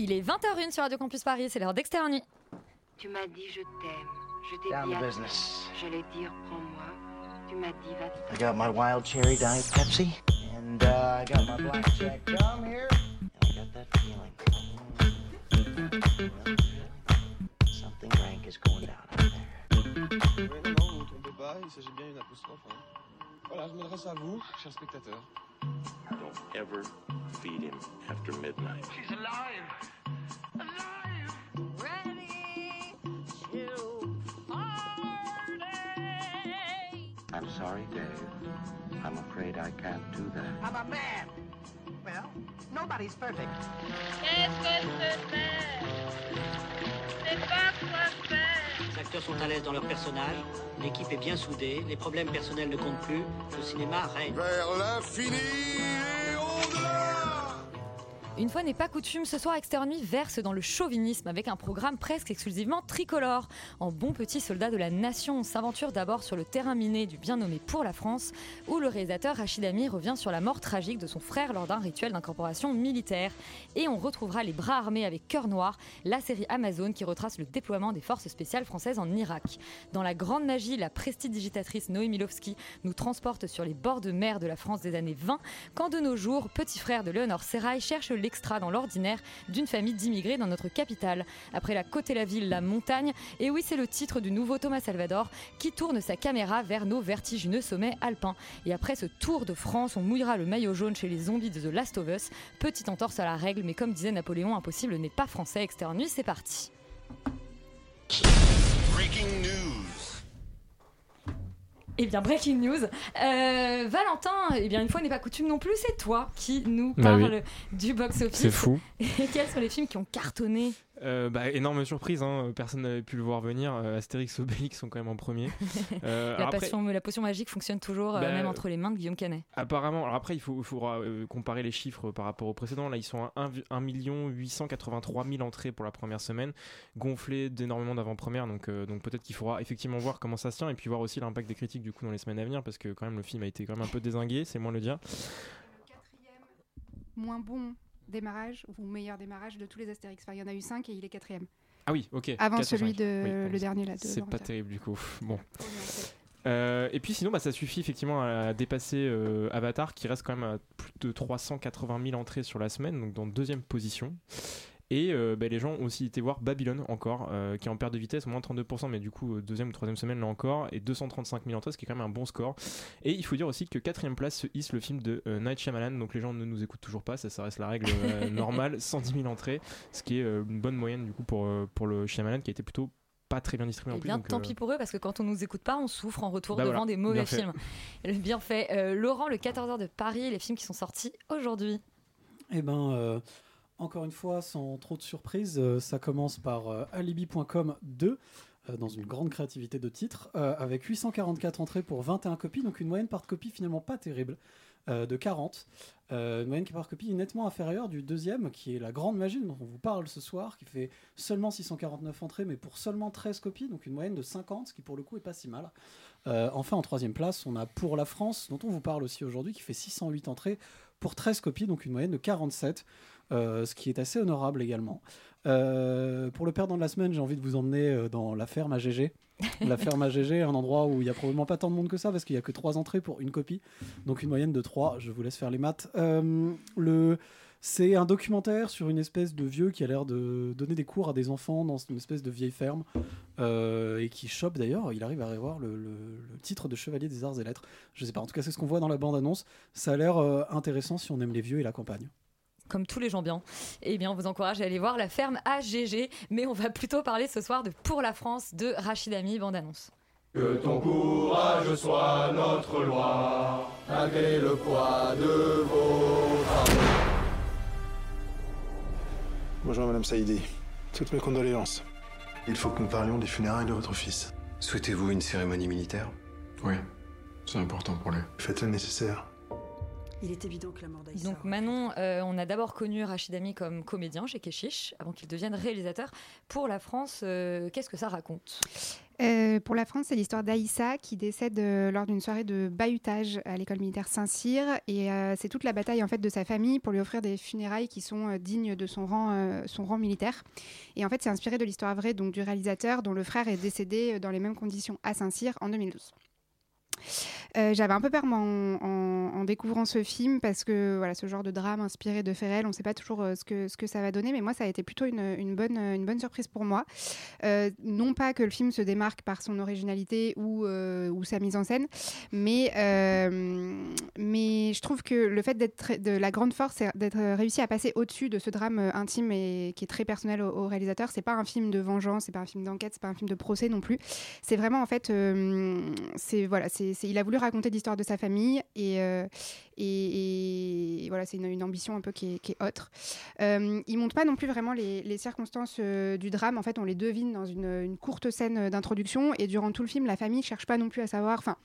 Il est 20h01 sur Radio Campus Paris, c'est l'heure d'externe nuit. Tu m'as dit je t'aime. Je t'ai Down to business. J'allais dire prends-moi. Tu m'as dit va I got my wild cherry diet Pepsi, and uh, I got my blackjack gum here, and I got that feeling. Well, something rank is going down out there. Oui, non, non, vous ne trompez pas, il s'agit bien d'une apostrophe. hein. Voilà, je m'adresse à vous, chers spectateurs. Don't ever feed him after midnight. She's alive! Alive! Ready to party! I'm sorry, Dave. I'm afraid I can't do that. I'm a man. Well, nobody's perfect. Qu'est-ce que c'est C'est pas quoi faire! Les acteurs sont à l'aise dans leur personnage, l'équipe est bien soudée, les problèmes personnels ne comptent plus, le cinéma règne. Vers l'infini Une fois n'est pas coutume, ce soir Externe Nuit verse dans le chauvinisme avec un programme presque exclusivement tricolore. En bon petit soldat de la nation, on s'aventure d'abord sur le terrain miné du bien nommé Pour la France, où le réalisateur Rachid Ami revient sur la mort tragique de son frère lors d'un rituel d'incorporation militaire. Et on retrouvera Les Bras Armés avec Cœur Noir, la série Amazon qui retrace le déploiement des forces spéciales françaises en Irak. Dans la grande magie, la prestidigitatrice Noémie Lovski nous transporte sur les bords de mer de la France des années 20, quand de nos jours, petit frère de Léonore Serrail cherche l'extra dans l'ordinaire d'une famille d'immigrés dans notre capitale. Après la côte et la ville, la montagne, et oui, c'est le titre du nouveau Thomas Salvador qui tourne sa caméra vers nos vertigineux sommets alpins. Et après ce tour de France, on mouillera le maillot jaune chez les zombies de The Last of Us. Petite entorse à la règle, mais comme disait Napoléon, impossible n'est pas français. Externe nuit, c'est parti. Breaking news Eh bien, breaking news. Euh, Valentin, eh bien, une fois n'est pas coutume non plus, c'est toi qui nous Bah oui. parle du box-office. C'est fou. Et quels sont les films qui ont cartonné? Euh, bah, énorme surprise, hein. personne n'avait pu le voir venir. Euh, Astérix et Obélix sont quand même en premier. Euh, la, alors après, passion- la potion magique fonctionne toujours, euh, Bah, même entre les mains de Guillaume Canet. apparemment, alors après, il faut, faudra euh, comparer les chiffres par rapport au précédent. Là, ils sont à 1, 1 883 000 entrées pour la première semaine, gonflés d'énormément d'avant-premières. Donc, euh, donc peut-être qu'il faudra effectivement voir comment ça se tient et puis voir aussi l'impact des critiques du coup dans les semaines à venir parce que quand même le film a été quand même un peu désingué, c'est moins le dire. quatrième moins bon démarrage ou meilleur démarrage de tous les Astérix. Enfin, il y en a eu cinq et il est quatrième. Ah oui, ok. Avant 4 sur celui 5. de Oui, bon, le dernier là. De C'est pas terrible du coup. Bon. Euh, et puis sinon, bah, ça suffit effectivement à dépasser euh, Avatar, qui reste quand même à plus de 380 000 entrées sur la semaine, donc dans deuxième position. Et euh, bah, les gens ont aussi été voir Babylone encore, euh, qui est en perte de vitesse, moins 32%, mais du coup, euh, deuxième ou troisième semaine là encore, et 235 000 entrées, ce qui est quand même un bon score. Et il faut dire aussi que quatrième place se hisse le film de euh, Night Shyamalan, donc les gens ne nous écoutent toujours pas, ça, ça reste la règle euh, normale, 110 000 entrées, ce qui est euh, une bonne moyenne du coup pour, euh, pour le Shyamalan, qui a été plutôt pas très bien distribué Eh en plus. bien, donc, tant euh, pis pour eux, parce que quand on nous écoute pas, on souffre en retour Bah devant voilà, des mauvais bien films. Le bien fait. Euh, Laurent, le 14h de Paris, les films qui sont sortis aujourd'hui. Eh ben, euh, encore une fois, sans trop de surprise, euh, ça commence par euh, Alibi.com 2, euh, dans une grande créativité de titre, avec 844 entrées pour 21 copies, donc une moyenne par copie finalement pas terrible, de 40. Euh, une moyenne par copie nettement inférieure du deuxième, qui est la grande magie dont on vous parle ce soir, qui fait seulement 649 entrées, mais pour seulement 13 copies, donc une moyenne de 50, ce qui pour le coup est pas si mal. Enfin, en troisième place, on a Pour la France, dont on vous parle aussi aujourd'hui, qui fait 608 entrées pour 13 copies, donc une moyenne de 47, euh, ce qui est assez honorable également. Euh, pour le perdant de la semaine, j'ai envie de vous emmener euh, dans la ferme à GG. la ferme à GG, un endroit où il y a probablement pas tant de monde que ça, parce qu'il y a que 3 entrées pour une copie, donc une moyenne de 3. Je vous laisse faire les maths. Euh, le... C'est un documentaire sur une espèce de vieux qui a l'air de donner des cours à des enfants dans une espèce de vieille ferme euh, et qui chope d'ailleurs. Il arrive à avoir le, le- le titre de chevalier des arts et lettres. Je sais pas, en tout cas, c'est ce qu'on voit dans la bande-annonce. Ça a l'air euh, intéressant si on aime les vieux et la campagne. Comme tous les gens bien. Eh bien, on vous encourage à aller voir la ferme AGG, mais on va plutôt parler ce soir de Pour la France de Rachid Ami, bande-annonce. Que ton courage soit notre loi, malgré le poids de vos fardeaux. Bonjour Madame Saïdi. Toutes mes condoléances. Il faut que nous parlions des funérailles de votre fils. Souhaitez-vous une cérémonie militaire? Oui, c'est important pour lui. Faites le nécessaire. Il est évident que la mort d'Aïssa. Donc Manon, euh, on a d'abord connu Rachid Ami comme comédien chez Keshish, avant qu'il devienne réalisateur. Pour la France, euh, qu'est-ce que ça raconte? Euh, pour la France, c'est l'histoire d'Aïssa qui décède euh, lors d'une soirée de bahutage à l'école militaire Saint-Cyr. Et euh, c'est toute la bataille en fait de sa famille pour lui offrir des funérailles qui sont euh, dignes de son rang, euh, son rang militaire. Et en fait, c'est inspiré de l'histoire vraie donc, du réalisateur dont le frère est décédé dans les mêmes conditions à Saint-Cyr en 2012. Euh, J'avais un peu peur en, découvrant ce film parce que voilà, ce genre de drame inspiré de réels, on ne sait pas toujours euh, ce, que, ce que ça va donner, mais moi ça a été plutôt une, bonne, une bonne surprise pour moi. Euh, non pas que le film se démarque par son originalité ou, euh, sa mise en scène, mais, euh, mais je trouve que le fait d'être de la grande force, d'être réussi à passer au-dessus de ce drame euh, intime et qui est très personnel au, au réalisateur. C'est pas un film de vengeance, c'est pas un film d'enquête, c'est pas un film de procès non plus. C'est vraiment en fait, euh, c'est voilà, c'est il a voulu raconter l'histoire de sa famille et, euh, voilà, c'est une, ambition un peu qui est, autre. Euh, il montre pas non plus vraiment les, circonstances euh, du drame. En fait, on les devine dans une, courte scène d'introduction et durant tout le film, la famille cherche pas non plus à savoir. Enfin,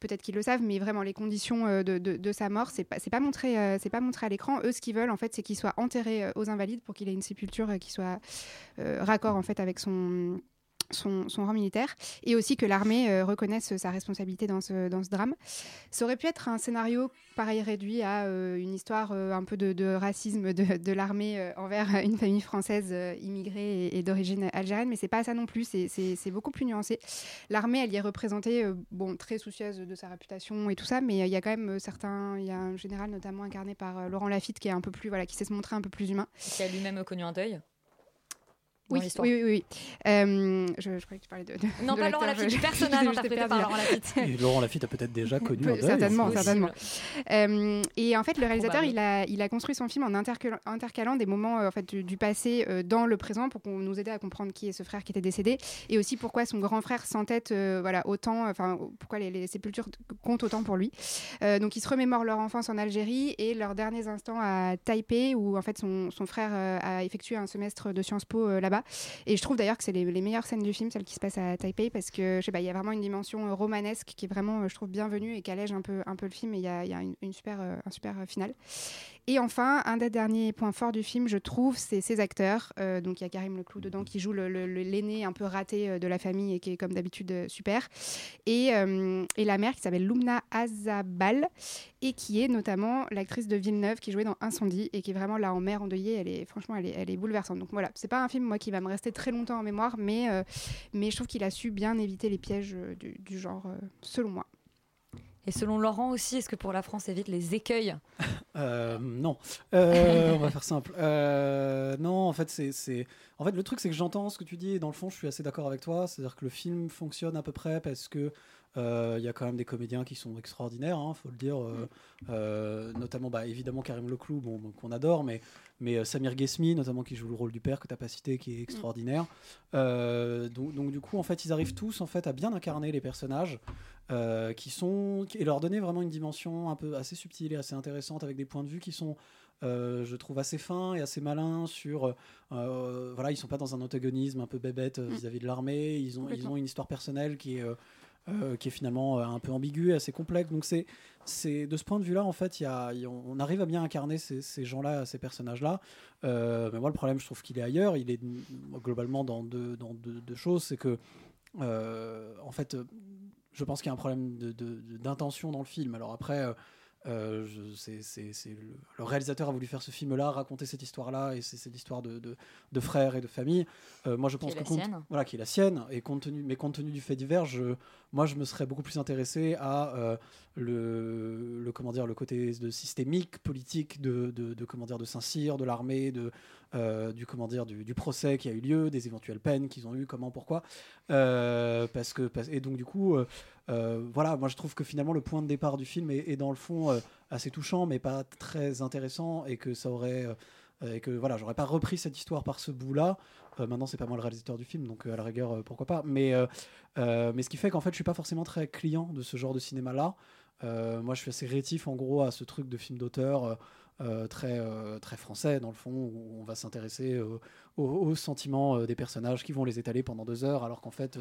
peut-être qu'ils le savent, mais vraiment les conditions euh, de, sa mort, c'est pas, pas montré, c'est pas montré à l'écran. Eux, ce qu'ils veulent, en fait, c'est qu'il soit enterré aux Invalides pour qu'il ait une sépulture qui soit raccord en fait avec son son, rang militaire et aussi que l'armée euh, reconnaisse sa responsabilité dans ce, drame. Ça aurait pu être un scénario pareil réduit à euh, une histoire euh, un peu de, racisme de, l'armée envers une famille française immigrée et, d'origine algérienne, mais c'est pas ça non plus, c'est- beaucoup plus nuancé. L'armée, elle y est représentée, bon, très soucieuse de sa réputation et tout ça, mais il y a quand même certains, il y a un général notamment incarné par Laurent Lafitte qui est un peu plus, voilà, qui sait se montrer un peu plus humain. Qui a lui-même connu un deuil Oui, l'histoire. oui, oui, oui. Euh, je, je croyais que tu parlais de. de- Non, de pas Laurent Lafitte, du personnage interprété par. Laurent Lafitte. Et Laurent Lafitte a peut-être déjà connu un Peu- certainement, certainement. Euh, et en fait, le réalisateur, il a, il a construit son film en intercalant, intercalant des moments euh, en fait, du, du passé euh, dans le présent pour qu'on nous aide à comprendre qui est ce frère qui était décédé et aussi pourquoi son grand frère s'entête euh, voilà, autant, enfin, pourquoi les, les sépultures comptent autant pour lui. Euh, donc, il se remémore leur enfance en Algérie et leurs derniers instants à Taipei où en fait son, son frère euh, a effectué un semestre de Sciences Po euh, Et je trouve d'ailleurs que c'est les, meilleures scènes du film, celles qui se passent à Taipei, parce que y a vraiment une dimension euh, romanesque qui est vraiment, euh, je trouve, bienvenue et qui allège un peu, le film. Et il y a, super, euh, un super final. Et enfin, un des derniers points forts du film, je trouve, c'est ses acteurs. Euh, donc il y a Karim Leclou dedans qui joue l'aîné un peu raté euh, de la famille et qui est comme d'habitude euh, super. Et, et la mère qui s'appelle Lumna Azabal et qui est notamment l'actrice de Villeneuve qui jouait dans Incendie et qui est vraiment là en mère endeuillée. Elle est franchement, elle est, elle est bouleversante. Donc voilà, c'est pas un film moi qui va me rester très longtemps en mémoire, mais mais je trouve qu'il a su bien éviter les pièges du, du genre, selon moi. Et selon Laurent aussi, est-ce que pour la France évite les écueils Euh, non, Euh, on va faire simple. Euh, non, en fait, c'est, en fait, le truc, c'est que j'entends ce que tu dis et dans le fond, je suis assez d'accord avec toi. C'est-à-dire que le film fonctionne à peu près parce que euh, il y a quand même des comédiens qui sont extraordinaires, hein, faut le dire. euh, euh, notamment, bah, évidemment, Karim Leclou, bon, bon, qu'on adore, mais mais Samir Ghesmi, notamment, qui joue le rôle du père que tu n'as pas cité, qui est extraordinaire. Euh, donc, donc, du coup, en fait, ils arrivent tous en fait à bien incarner les personnages euh, qui sont et leur donner vraiment une dimension un peu assez subtile et assez intéressante avec des points de vue qui sont euh, je trouve assez fins et assez malins sur euh, voilà ils sont pas dans un antagonisme un peu bébête euh, vis-à-vis de l'armée ils ont ils ont une histoire personnelle qui est euh, euh, qui est finalement euh, un peu ambiguë, assez complexe. Donc c'est, c'est de ce point de vue-là, en fait, il y a, y a- on arrive à bien incarner ces, ces gens-là, ces personnages-là. Euh, mais moi, le problème, je trouve qu'il est ailleurs. Il est mm, globalement dans deux, dans deux, deux choses. C'est que, euh, en fait, euh, je pense qu'il y a un problème de, de- de- d'intention dans le film. Alors après. euh, euh, le, le réalisateur a voulu faire ce film-là, raconter cette histoire-là, et c'est, l'histoire de, de, de frères et de famille. Euh, moi, je pense la que compte- sienne. voilà, qui est la sienne, et compte tenu, mais compte tenu du fait divers, je, moi, je me serais beaucoup plus intéressé à euh, le, le, comment dire, le côté de systémique, politique de, de, de, comment dire, de Saint-Cyr, de l'armée, de, euh, du, comment dire, du, du procès qui a eu lieu, des éventuelles peines qu'ils ont eues, comment, pourquoi. Euh, parce que, et donc, du coup, euh, voilà, moi, je trouve que finalement, le point de départ du film est, dans le fond assez touchant, mais pas très intéressant, et que ça aurait. et que voilà, j'aurais pas repris cette histoire par ce bout-là. Maintenant, c'est pas moi le réalisateur du film, donc à la rigueur, pourquoi pas. Mais, mais ce qui fait qu'en fait, je suis pas forcément très client de ce genre de cinéma-là. Moi, je suis assez rétif en gros à ce truc de film d'auteur euh, très, euh, très français, dans le fond, où on va s'intéresser euh, aux, sentiments des personnages qui vont les étaler pendant deux heures, alors qu'en fait,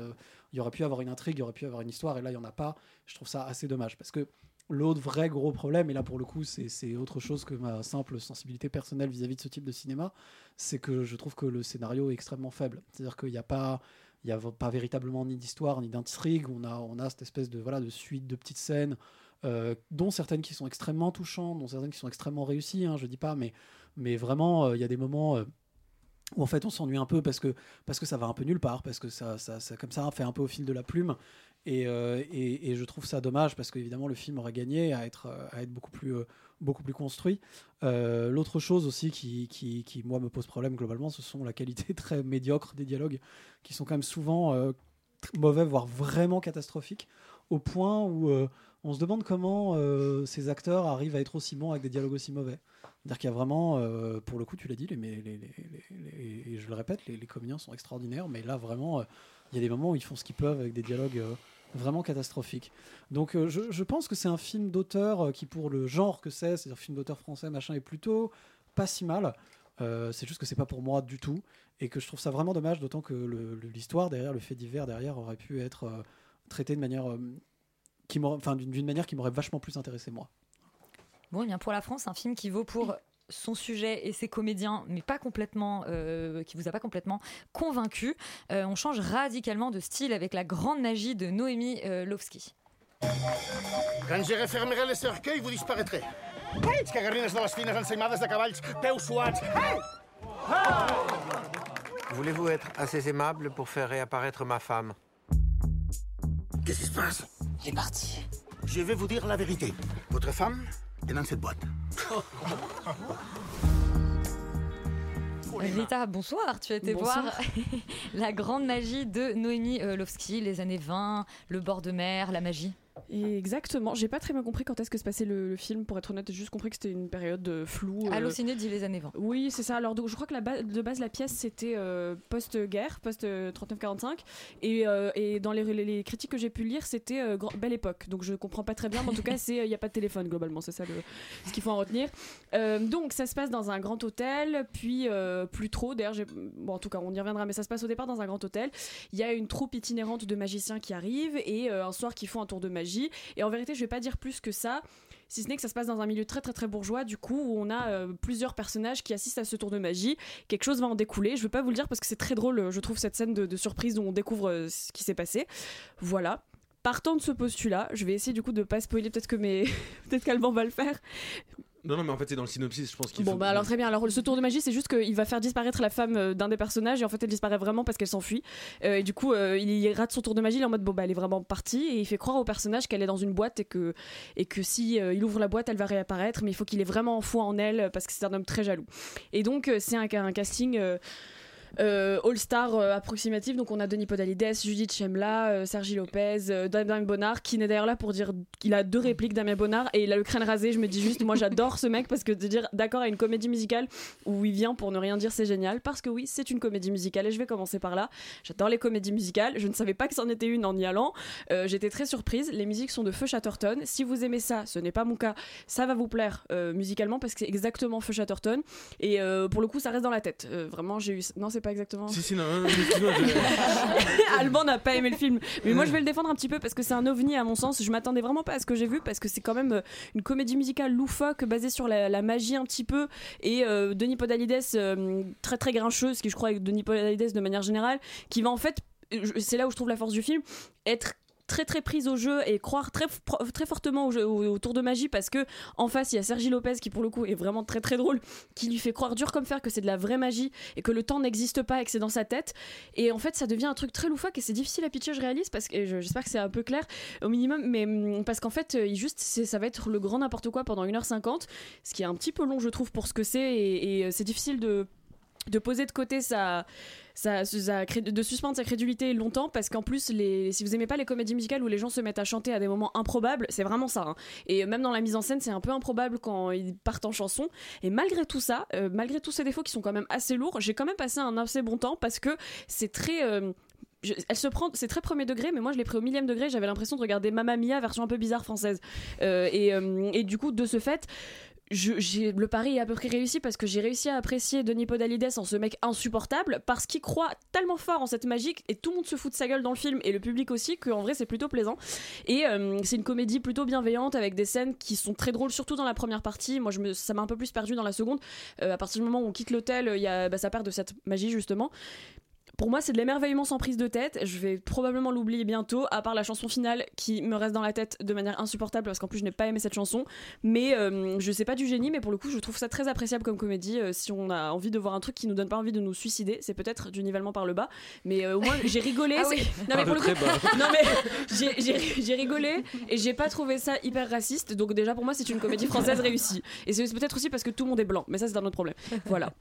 il y aurait pu avoir une intrigue, il y aurait pu avoir une histoire, et là, il y en a pas. Je trouve ça assez dommage parce que L'autre vrai gros problème, et là pour le coup c'est c'est autre chose que ma simple sensibilité personnelle vis-à-vis de ce type de cinéma, c'est que je trouve que le scénario est extrêmement faible. C'est-à-dire qu'il n'y a pas, il y a pas véritablement ni d'histoire ni d'intrigue. On a, on a cette espèce de voilà de suite de petites scènes, euh, dont certaines qui sont extrêmement touchantes, dont certaines qui sont extrêmement réussies. Hein, je dis pas, mais mais vraiment euh, il y a des moments. euh, où en fait on s'ennuie un peu parce que, parce que ça va un peu nulle part, parce que ça, ça, ça- comme ça fait un peu au fil de la plume. Et, et, je trouve ça dommage parce qu'évidemment le film aurait gagné à être, à être beaucoup, plus, beaucoup plus construit. L'autre chose aussi qui, qui, qui, moi, me pose problème globalement, ce sont la qualité très médiocre des dialogues qui sont quand même souvent mauvais, voire vraiment catastrophiques, au point où on se demande comment euh, ces acteurs arrivent à être aussi bons avec des dialogues aussi mauvais. C'est-à-dire qu'il y a vraiment, euh, pour le coup, tu l'as dit, les, et je le répète, les, comédiens sont extraordinaires, mais là, vraiment, euh, il y a des moments où ils font ce qu'ils peuvent avec des dialogues vraiment catastrophiques. Donc, je, je pense que c'est un film d'auteur qui, pour le genre que c'est, c'est un film d'auteur français, machin, est plutôt pas si mal. C'est juste que c'est pas pour moi du tout, et que je trouve ça vraiment dommage, d'autant que l'histoire derrière, le fait divers derrière, aurait pu être traité de manière, qui enfin, d'une manière qui m'aurait vachement plus intéressé moi. Bon, eh bien pour la France, un film qui vaut pour son sujet et ses comédiens, mais pas complètement, euh, qui vous a pas complètement convaincu. Euh, on change radicalement de style avec la grande magie de Noémie euh, Lovski. Quand je refermerai le cercueil, vous disparaîtrez. Hey! Cagarines de les fines ensaïmades de cavalls, peus suats. Hey! Voulez-vous être assez aimable pour faire réapparaître ma femme? Qu'est-ce qui se passe? Il est parti. Je vais vous dire la vérité. Votre femme est dans cette boîte. Rita, bonsoir. Tu as été Bonsoir. voir la grande magie de Noémie euh, Lovski, les années 20, le bord de mer, la magie. Exactement. J'ai pas très bien compris quand est-ce que se passait le, le film, pour être honnête. J'ai juste compris que c'était une période euh, floue. euh, Allociné dit les années 20. Oui, c'est ça. Alors, donc, je crois que la de base, la pièce, c'était euh, post-guerre, post-39-45. Et, euh, et dans les, les- les critiques que j'ai pu lire, c'était belle époque. Donc, je comprends pas très bien, mais en tout cas, il n'y a pas de téléphone, globalement. C'est ça le- ce qu'il faut en retenir. Donc, ça se passe dans un grand hôtel, puis plus trop. D'ailleurs, bon, en tout cas, on y reviendra, mais ça se passe au départ dans un grand hôtel. Il y a une troupe itinérante de magiciens qui arrive et un soir qui font un tour de magie. Et en vérité, je vais pas dire plus que ça. Si ce n'est que ça se passe dans un milieu très très très bourgeois, du coup, où on a euh, plusieurs personnages qui assistent à ce tour de magie. Quelque chose va en découler. Je veux pas vous le dire parce que c'est très drôle, je trouve, cette scène de, de surprise où on découvre euh, ce qui s'est passé. Voilà. Partant de ce postulat, je vais essayer du coup de pas spoiler, peut-être que mes... peut-être qu'Alban va le faire. Non, non, mais en fait, c'est dans le synopsis, je pense qu'il Bon, faut- bah alors très bien. Alors, ce tour de magie, c'est juste qu'il va faire disparaître la femme euh, d'un des personnages et en fait, elle disparaît vraiment parce qu'elle s'enfuit. Euh, et du coup, euh, il, rate son tour de magie. Il est en mode bon, bah, elle est vraiment partie et il fait croire au personnage qu'elle est dans une boîte et que, et que si euh, il ouvre la boîte, elle va réapparaître. Mais il faut qu'il ait vraiment foi en elle parce que c'est un homme très jaloux. Et donc, c'est un, un casting. Euh, All-Star euh, approximatif, donc on a Denis Podalides, Judith Chemla, euh, Sergi Lopez, Damien Bonnard, qui n'est d'ailleurs là pour dire qu'il a deux répliques, Damien Bonnard, et il a le crâne rasé. Je me dis juste, moi j'adore ce mec parce que de dire d'accord à une comédie musicale où il vient pour ne rien dire, c'est génial. Parce que oui, c'est une comédie musicale et je vais commencer par là. J'adore les comédies musicales. Je ne savais pas que c'en était une en y allant. J'étais très surprise. Les musiques sont de Feu Chatterton. Si vous aimez ça, ce n'est pas mon cas, ça va vous plaire musicalement parce que c'est exactement Feu Chatterton. Et pour le coup, ça reste dans la tête. Vraiment, j'ai eu. Non, c'est pas exactement. Si, si, non, non, non, excuse-moi, je- Alban n'a pas aimé le film. Mais moi, je vais le défendre un petit peu parce que c'est un ovni à mon sens. Je m'attendais vraiment pas à ce que j'ai vu parce que c'est quand même euh, une comédie musicale loufoque basée sur la, la magie un petit peu. Et euh, Denis Podalides, euh, très très grincheux, ce qui je crois avec Denis Podalides de manière générale, qui va en fait, c'est là où je trouve la force du film, être très très prise au jeu et croire très, très fortement au, tour de magie parce que en face il y a Sergi Lopez qui pour le coup est vraiment très très drôle qui lui fait croire dur comme fer que c'est de la vraie magie et que le temps n'existe pas et que c'est dans sa tête. Et en fait ça devient un truc très loufoque et c'est difficile à pitcher je réalise parce que j'espère que c'est un peu clair au minimum mais hum, parce qu'en fait euh, juste ça va être le grand n'importe quoi pendant 1h50 ce qui est un petit peu long je trouve pour ce que c'est et, et, euh, c'est difficile de de poser de côté sa, cré- de suspendre sa crédulité longtemps parce qu'en plus les, si vous aimez pas les comédies musicales où les gens se mettent à chanter à des moments improbables c'est vraiment ça hein. et même dans la mise en scène c'est un peu improbable quand ils partent en chanson et malgré tout ça euh, malgré tous ces défauts qui sont quand même assez lourds j'ai quand même passé un assez bon temps parce que c'est très euh, elle se prend, c'est très premier degré, mais moi je l'ai pris au millième degré. J'avais l'impression de regarder Mamma Mia version un peu bizarre française. Euh, et, euh, et du coup, de ce fait, le pari est à peu près réussi parce que j'ai réussi à apprécier Denis Podalides en ce mec insupportable parce qu'il croit tellement fort en cette magie et tout le monde se fout de sa gueule dans le film et le public aussi qu'en vrai c'est plutôt plaisant. Et euh, c'est une comédie plutôt bienveillante avec des scènes qui sont très drôles, surtout dans la première partie. Moi, je me, ça m'a un peu plus perdu dans la seconde. Euh, à partir du moment où on quitte l'hôtel, il y a, bah, ça perd de cette magie justement. Pour moi, c'est de l'émerveillement sans prise de tête. Je vais probablement l'oublier bientôt, à part la chanson finale qui me reste dans la tête de manière insupportable parce qu'en plus je n'ai pas aimé cette chanson. Mais euh, je sais pas du génie, mais pour le coup, je trouve ça très appréciable comme comédie. Euh, si on a envie de voir un truc qui nous donne pas envie de nous suicider, c'est peut-être du nivellement par le bas. Mais euh, au moins, j'ai rigolé. Ah oui. Non mais pour le coup, non mais j'ai rigolé et j'ai pas trouvé ça hyper raciste. Donc déjà pour moi, c'est une comédie française réussie. Et c'est peut-être aussi parce que tout le monde est blanc. Mais ça, c'est un autre problème. Voilà.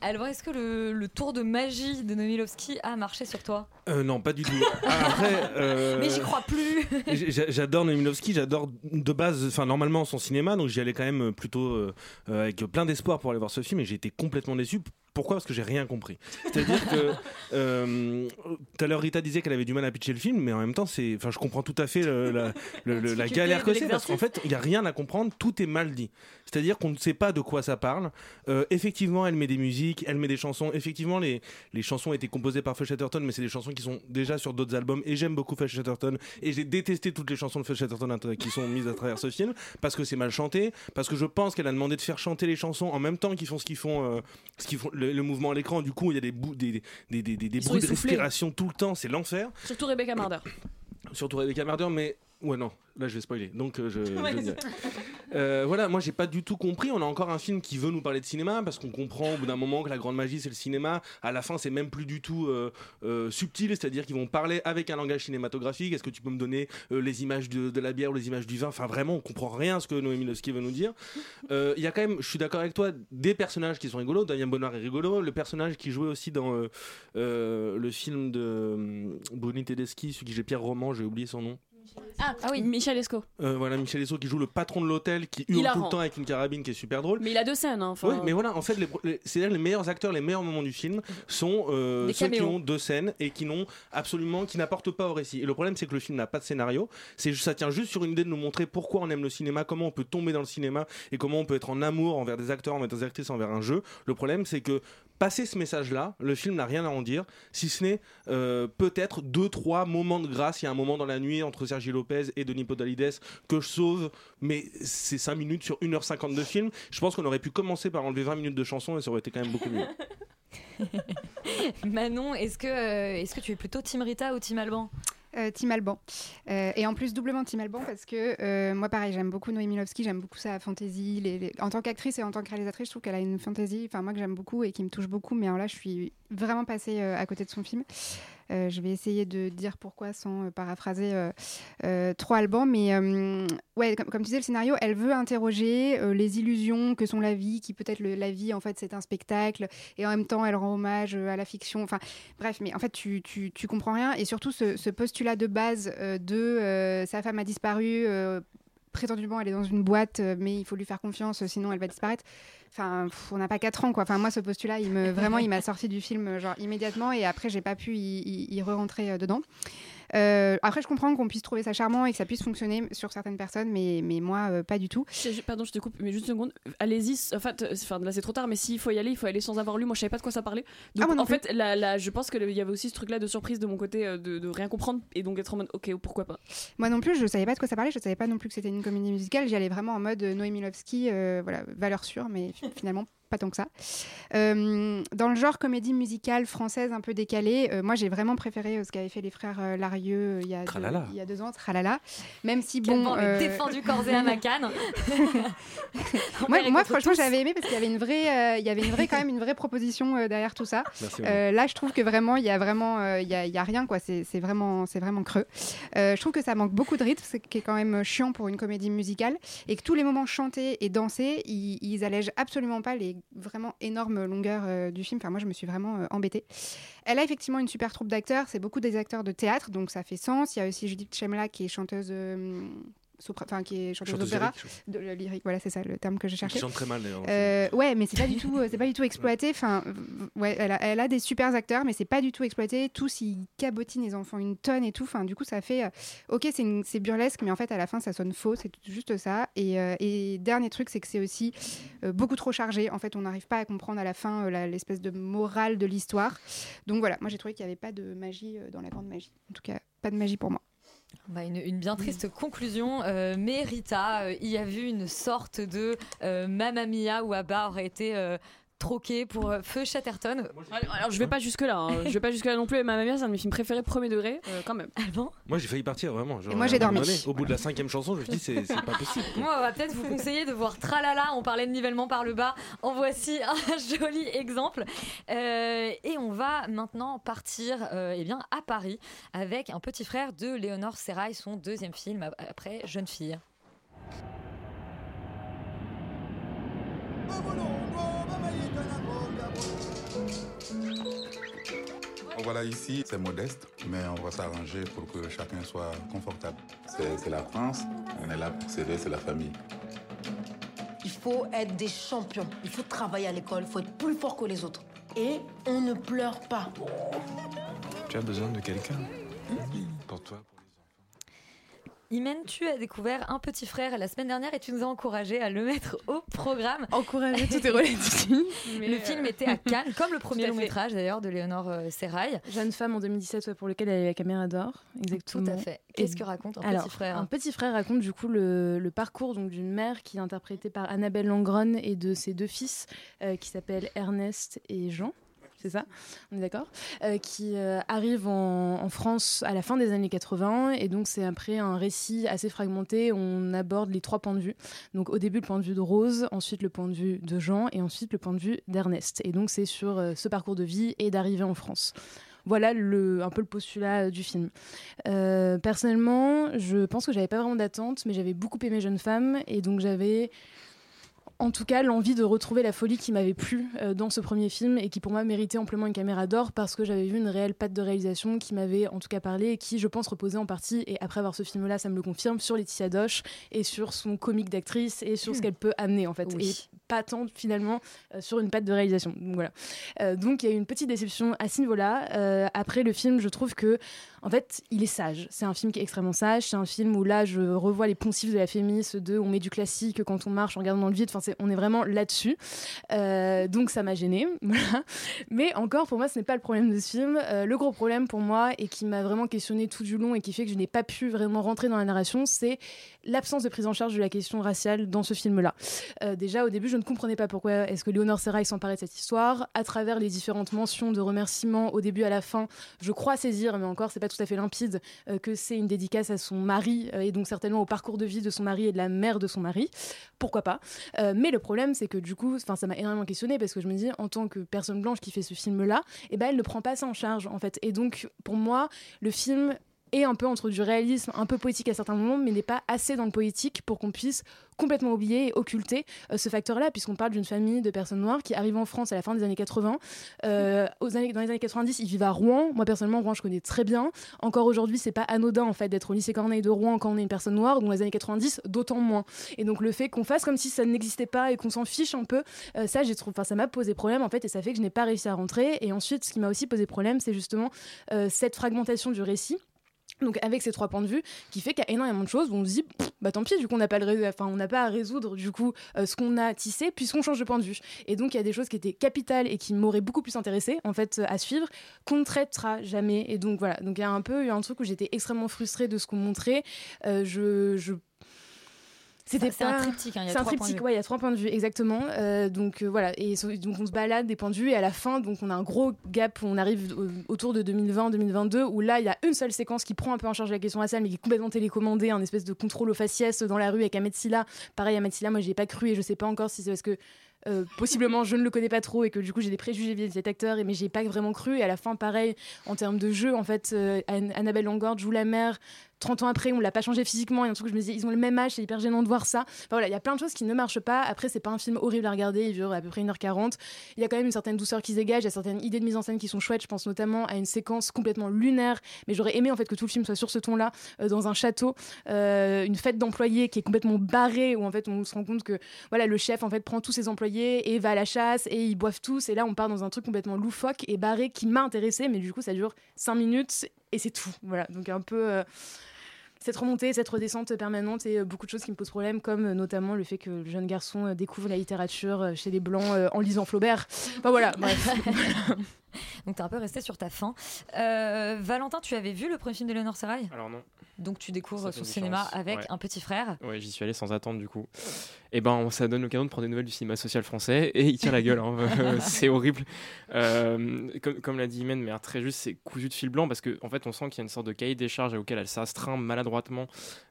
Alors est-ce que le, le, tour de magie de 2000 Aronofsky a marché sur toi? Euh, non, pas du tout. Ah, euh, Mais j'y crois plus. j'adore Aronofsky, j'adore de base, enfin normalement son cinéma, donc j'y allais quand même plutôt euh, avec plein d'espoir pour aller voir ce film et j'ai été complètement déçu pourquoi? Parce que j'ai rien compris. C'est-à-dire que euh, tout à l'heure Rita disait qu'elle avait du mal à pitcher le film, mais en même temps, c'est, enfin, je comprends tout à fait le- la, le- le- la difficulté galère que c'est parce qu'en fait, il y a rien à comprendre, tout est mal dit. C'est-à-dire qu'on ne sait pas de quoi ça parle. Euh, effectivement, elle met des musiques, elle met des chansons. Effectivement, les, les chansons étaient composées par Fush Chatterton, mais c'est des chansons qui sont déjà sur d'autres albums. Et j'aime beaucoup Fush Chatterton. Et j'ai détesté toutes les chansons de Fush Chatterton int- qui sont mises à travers ce film parce que c'est mal chanté, parce que je pense qu'elle a demandé de faire chanter les chansons en même temps qu'ils font ce qu'ils font, euh, ce qu'ils font le, le mouvement à l'écran. Du coup, il y a des, bouts, des, des, des, des- bruits de respiration tout le temps. C'est l'enfer. Surtout Rebecca Marder. Surtout Rebecca Marder, mais ouais non, là je vais spoiler. Donc euh, je. Euh, voilà, moi j'ai pas du tout compris. On a encore un film qui veut nous parler de cinéma parce qu'on comprend au bout d'un moment que la grande magie c'est le cinéma. À la fin, c'est même plus du tout euh, subtil, c'est-à-dire qu'ils vont parler avec un langage cinématographique. Est-ce que tu peux me donner les images de, de la bière ou les images du vin? Enfin, vraiment, on comprend rien à ce que Noémie Lovski veut nous dire. Il y a quand même, je suis d'accord avec toi, des personnages qui sont rigolos. Damien Bonnard est rigolo. Le personnage qui jouait aussi dans le film de euh, Bruni Tedeschi, celui qui j'ai Pierre Roman, j'ai oublié son nom. Ah, oui, Michel Esco. Euh, voilà, Michel Esso qui joue le patron de l'hôtel, qui hurle Hilarant. tout le temps avec une carabine qui est super drôle. Mais il a deux scènes. Hein. Oui, mais voilà, en fait, les, les- c'est-à-dire les meilleurs acteurs, les meilleurs moments du film sont euh, Des ceux qui ont deux scènes et qui n'ont absolument, qui n'apportent pas au récit. Et le problème, c'est que le film n'a pas de scénario. C'est ça tient juste sur une idée de nous montrer pourquoi on aime le cinéma, comment on peut tomber dans le cinéma et comment on peut être en amour envers des acteurs, envers des actrices, envers un jeu. Le problème, c'est que passer ce message-là, le film n'a rien à en dire, si ce n'est euh, peut-être deux, trois moments de grâce. Il y a un moment dans la nuit entre Sergi Lopez et Denis Podalides que je sauve, mais c'est 5 minutes sur 1h50 de film. Je pense qu'on aurait pu commencer par enlever 20 minutes de chansons et ça aurait été quand même beaucoup mieux. Manon, est-ce que, euh, est-ce que tu es plutôt Team Rita ou Team Alban? Euh, Tim Alban. Euh, et en plus, doublement Tim Alban parce que euh, moi, pareil, j'aime beaucoup Noémie Lovski, j'aime beaucoup sa fantaisie. En tant qu'actrice et en tant que réalisatrice, je trouve qu'elle a une fantaisie, enfin, moi que j'aime beaucoup et qui me touche beaucoup. Mais alors là, je suis vraiment passée à côté de son film. Euh, je vais essayer de dire pourquoi sans euh, paraphraser euh, trop Alban. Mais ouais, comme, tu disais, le scénario, elle veut interroger les illusions que sont la vie, qui peut-être la vie, en fait, c'est un spectacle. Et en même temps, elle rend hommage à la fiction. Enfin, bref, mais en fait, tu, tu, tu comprends rien. Et surtout, ce, postulat de base de sa femme a disparu. Euh, prétendument, elle est dans une boîte, euh, mais il faut lui faire confiance, sinon elle va disparaître. Enfin, pff, on n'a pas 4 ans, quoi. Enfin, moi, ce postulat, il me, vraiment, il m'a sorti du film, euh, genre, immédiatement, et après, j'ai pas pu y, y- y re-rentrer euh, dedans. Euh, après, je comprends qu'on puisse trouver ça charmant et que ça puisse fonctionner sur certaines personnes, mais, mais moi, euh, pas du tout. Je- Pardon, je te coupe, mais juste une seconde. Allez-y. En fait, enfin, là c'est trop tard, mais s'il faut y aller, il faut y aller sans avoir lu. Moi, je savais pas de quoi ça parlait. Donc, Ah, moi non en plus. fait, là, là, je pense qu'il y avait aussi ce truc-là de surprise de mon côté, euh, de, de rien comprendre et donc être en mode, ok, pourquoi pas. Moi non plus, je savais pas de quoi ça parlait, je savais pas non plus que c'était une comédie musicale. J'y allais vraiment en mode euh, Noémie Lovski, euh, voilà, valeur sûre, mais fi- finalement pas tant que ça. Euh, dans le genre comédie musicale française un peu décalée, euh, moi j'ai vraiment préféré euh, ce qu'avaient fait les frères euh, Larieux il, y a deux, Tralala. il y a deux ans, Tralala. Même si Quel bon. euh, défendu corps et âme à Cannes. moi, moi, franchement, j'avais aimé parce qu'il y avait une vraie, euh, il y avait une vraie quand même une vraie proposition euh, derrière tout ça. Merci, Euh, là, je trouve que vraiment, il y a vraiment, euh, il y, a, il y a rien quoi. C'est vraiment, c'est vraiment creux. Euh, je trouve que ça manque beaucoup de rythme, ce qui est quand même chiant pour une comédie musicale, et que tous les moments chantés et dansés, ils, ils allègent absolument pas les vraiment énormes longueurs euh, du film. Enfin, moi, je me suis vraiment euh, embêtée. Elle a effectivement une super troupe d'acteurs. C'est beaucoup des acteurs de théâtre, donc ça fait sens. Il y a aussi Judith Chemla qui est chanteuse. Enfin qui est chanteuse Chanteuse d'opéra, de la lyrique, voilà c'est ça le terme que je cherchais. chante très mal, d'ailleurs. Euh, ouais, mais c'est pas du tout, euh, c'est pas du tout exploité. Enfin, ouais, elle a, elle a des super acteurs, mais c'est pas du tout exploité. Tous ils cabotinent, ils en font une tonne et tout. Enfin, du coup, ça fait, euh, ok, c'est burlesque, mais en fait à la fin ça sonne faux. C'est juste ça. Et, euh, et dernier truc, c'est que c'est aussi beaucoup trop chargé. En fait, on n'arrive pas à comprendre à la fin l'espèce de morale de l'histoire. Donc voilà, moi j'ai trouvé qu'il n'y avait pas de magie dans la grande magie. En tout cas, pas de magie pour moi. Bah, une, une bien triste conclusion, euh, mais Rita euh, y a vu une sorte de euh, Mamma Mia où Abba aurait été euh, troqué pour euh, Feu Chatterton. Alors, alors, je vais pas jusque là, je vais pas jusque là non plus. Ma mère, c'est un de mes films préférés premier degré, euh, quand même. Ah bon Moi, j'ai failli partir, vraiment. Genre, Et moi, j'ai dormi. donné, au bout de la cinquième chanson, je me suis dit, c'est c'est pas possible. Moi, on va peut-être vous conseiller de voir Tralala. On parlait de nivellement par le bas. En voici un joli exemple. Euh, et on va maintenant partir euh, eh bien, à Paris avec un petit frère de Léonore Serrail, son deuxième film ap- après Jeune fille. Voilà, ici, c'est modeste, mais on va s'arranger pour que chacun soit confortable. C'est la France, on est là pour s'aider, c'est la famille. Il faut être des champions. Il faut travailler à l'école. Il faut être plus fort que les autres. Et on ne pleure pas. Tu as besoin de quelqu'un Pour toi Imen, tu as découvert un petit frère la semaine dernière et tu nous as encouragé à le mettre au programme. Encouragé, tout est relatif. Le euh, film était à Cannes, comme le premier long métrage d'ailleurs de Léonore euh, Serrail. Jeune femme en 2017 ouais, pour lequel elle a eu la caméra d'or. Exactement. Tout à fait. Qu'est-ce que raconte un Alors, petit frère Un petit frère raconte du coup le, le parcours d'une mère qui est interprétée par Annabelle Langron et de ses deux fils euh, qui s'appellent Ernest et Jean. C'est ça, on est d'accord Euh, Qui euh, arrivent en, France à la fin des années 80 et donc c'est après un récit assez fragmenté. On aborde les trois points de vue. Donc au début le point de Rose, ensuite le point de Jean et ensuite le point de vue d'Ernest. Et donc c'est sur euh, ce parcours de vie et d'arrivée en France. Voilà un peu le postulat du film. Personnellement, je pense que j'avais pas vraiment d'attente, mais j'avais beaucoup aimé Jeune Femme et donc j'avais en tout cas l'envie de retrouver la folie qui m'avait plu euh, dans ce premier film et qui pour moi méritait amplement une caméra d'or parce que j'avais vu une réelle patte de réalisation qui m'avait en tout cas parlé et qui je pense reposait en partie et après voir ce film là ça me le confirme sur Laetitia Doche et sur son comique d'actrice et sur ce Hmm. qu'elle peut amener en fait Oui. et pas tant finalement euh, sur une patte de réalisation donc voilà Euh, donc il y a eu une petite déception à ce niveau là après le film je trouve que en fait, il est sage. C'est un film qui est extrêmement sage. C'est un film où là, je revois les poncifs de la féministe de on met du classique quand on marche en regardant dans le vide. Enfin, on est vraiment là-dessus. Euh, donc, ça m'a gêné. Voilà. Mais encore, pour moi, ce n'est pas le problème de ce film. Euh, le gros problème pour moi et qui m'a vraiment questionné tout du long et qui fait que je n'ai pas pu vraiment rentrer dans la narration, c'est l'absence de prise en charge de la question raciale dans ce film-là. Euh, déjà, au début, je ne comprenais pas pourquoi est-ce que Léonore Serrail s'emparait de cette histoire. À travers les différentes mentions de remerciements au début à la fin, je crois saisir, mais encore, c'est pas tout à fait limpide, euh, que c'est une dédicace à son mari euh, et donc certainement au parcours de vie de son mari et de la mère de son mari. Pourquoi pas? Mais le problème, c'est que du coup, ça m'a énormément questionné parce que je me dis, en tant que personne blanche qui fait ce film-là, eh ben, elle ne prend pas ça en charge, en fait. Et donc, pour moi, le film est un peu entre du réalisme, un peu poétique à certains moments, mais n'est pas assez dans le poétique pour qu'on puisse complètement oublier et occulter euh, ce facteur-là, puisqu'on parle d'une famille de personnes noires qui arrivent en France à la fin des années 80. Euh, aux années, dans les années 90, ils vivent à Rouen. Moi, personnellement, Rouen, je connais très bien. Encore aujourd'hui, c'est pas anodin, en fait, d'être au lycée Corneille de Rouen quand on est une personne noire. Dans les années 90, d'autant moins. Et donc, le fait qu'on fasse comme si ça n'existait pas et qu'on s'en fiche un peu, euh, ça, ça m'a posé problème, en fait, et ça fait que je n'ai pas réussi à rentrer. Et ensuite, ce qui m'a aussi posé problème, c'est justement euh, cette fragmentation du récit. Donc avec ces trois points de vue, qui fait qu'il y a énormément de choses où on se dit, bah tant pis, du coup on n'a pas à résoudre du coup euh, ce qu'on a tissé puisqu'on change de point de vue. Et donc il y a des choses qui étaient capitales et qui m'auraient beaucoup plus intéressé en fait euh, à suivre qu'on ne traitera jamais. Et donc voilà, donc il y a un peu eu un truc où j'étais extrêmement frustrée de ce qu'on montrait. Euh, je, je c'était C'est un pas- triptyque, hein, il y a c'est un trois points de triptyque, vue. ouais, il y a trois points de vue, exactement. Euh, donc euh, voilà, et donc on se balade des points de vue, et à la fin, donc on a un gros gap où on arrive au- autour de 2020-2022, où là, il y a une seule séquence qui prend un peu en charge la question raciale, mais qui est complètement télécommandée, un espèce de contrôle aux faciès dans la rue avec Ahmed Silla. Pareil, Ahmed Silla, moi, j'y ai pas cru, et je sais pas encore si c'est parce que euh, possiblement je ne le connais pas trop et que du coup j'ai des préjugés vis-à-vis de cet acteur et mais j'ai pas vraiment cru et à la fin pareil en termes de jeu en fait euh, Annabelle Langord joue la mère 30 ans après, on l'a pas changé physiquement. Et un truc où je me disais, ils ont le même âge, c'est hyper gênant de voir ça. Enfin, voilà, il y a plein de choses qui ne marchent pas. Après, c'est pas un film horrible à regarder, il dure à peu près 1h40. Il y a quand même une certaine douceur qui se dégage, il y a certaines idées de mise en scène qui sont chouettes. Je pense notamment à une séquence complètement lunaire, mais j'aurais aimé en fait que tout le film soit sur ce ton-là, euh, dans un château, euh, une fête d'employés qui est complètement barrée, où en fait on se rend compte que voilà, le chef en fait prend tous ses employés et va à la chasse et ils boivent tous. Et là, on part dans un truc complètement loufoque et barré qui m'a intéressé, mais du coup, ça dure 5 minutes et c'est tout. Voilà, donc un peu. euh, cette remontée, cette redescente permanente et euh, beaucoup de choses qui me posent problème, comme euh, notamment le fait que le jeune garçon euh, découvre la littérature euh, chez les Blancs euh, en lisant Flaubert. Enfin voilà, bref. Donc t'es un peu resté sur ta fin. Euh, Valentin, tu avais vu le premier film d'Eleanor Serrail Alors non. Donc tu découvres son cinéma avec Ouais. un petit frère. Ouais, j'y suis allé sans attendre du coup. Et ben, ça donne l'occasion de prendre des nouvelles du cinéma social français et il tire la gueule. hein. c'est horrible. Euh, comme comme l'a dit Imen, mais très juste, c'est cousu de fil blanc parce qu'en en fait, on sent qu'il y a une sorte de cahier des charges auquel elle s'astreint maladroitement.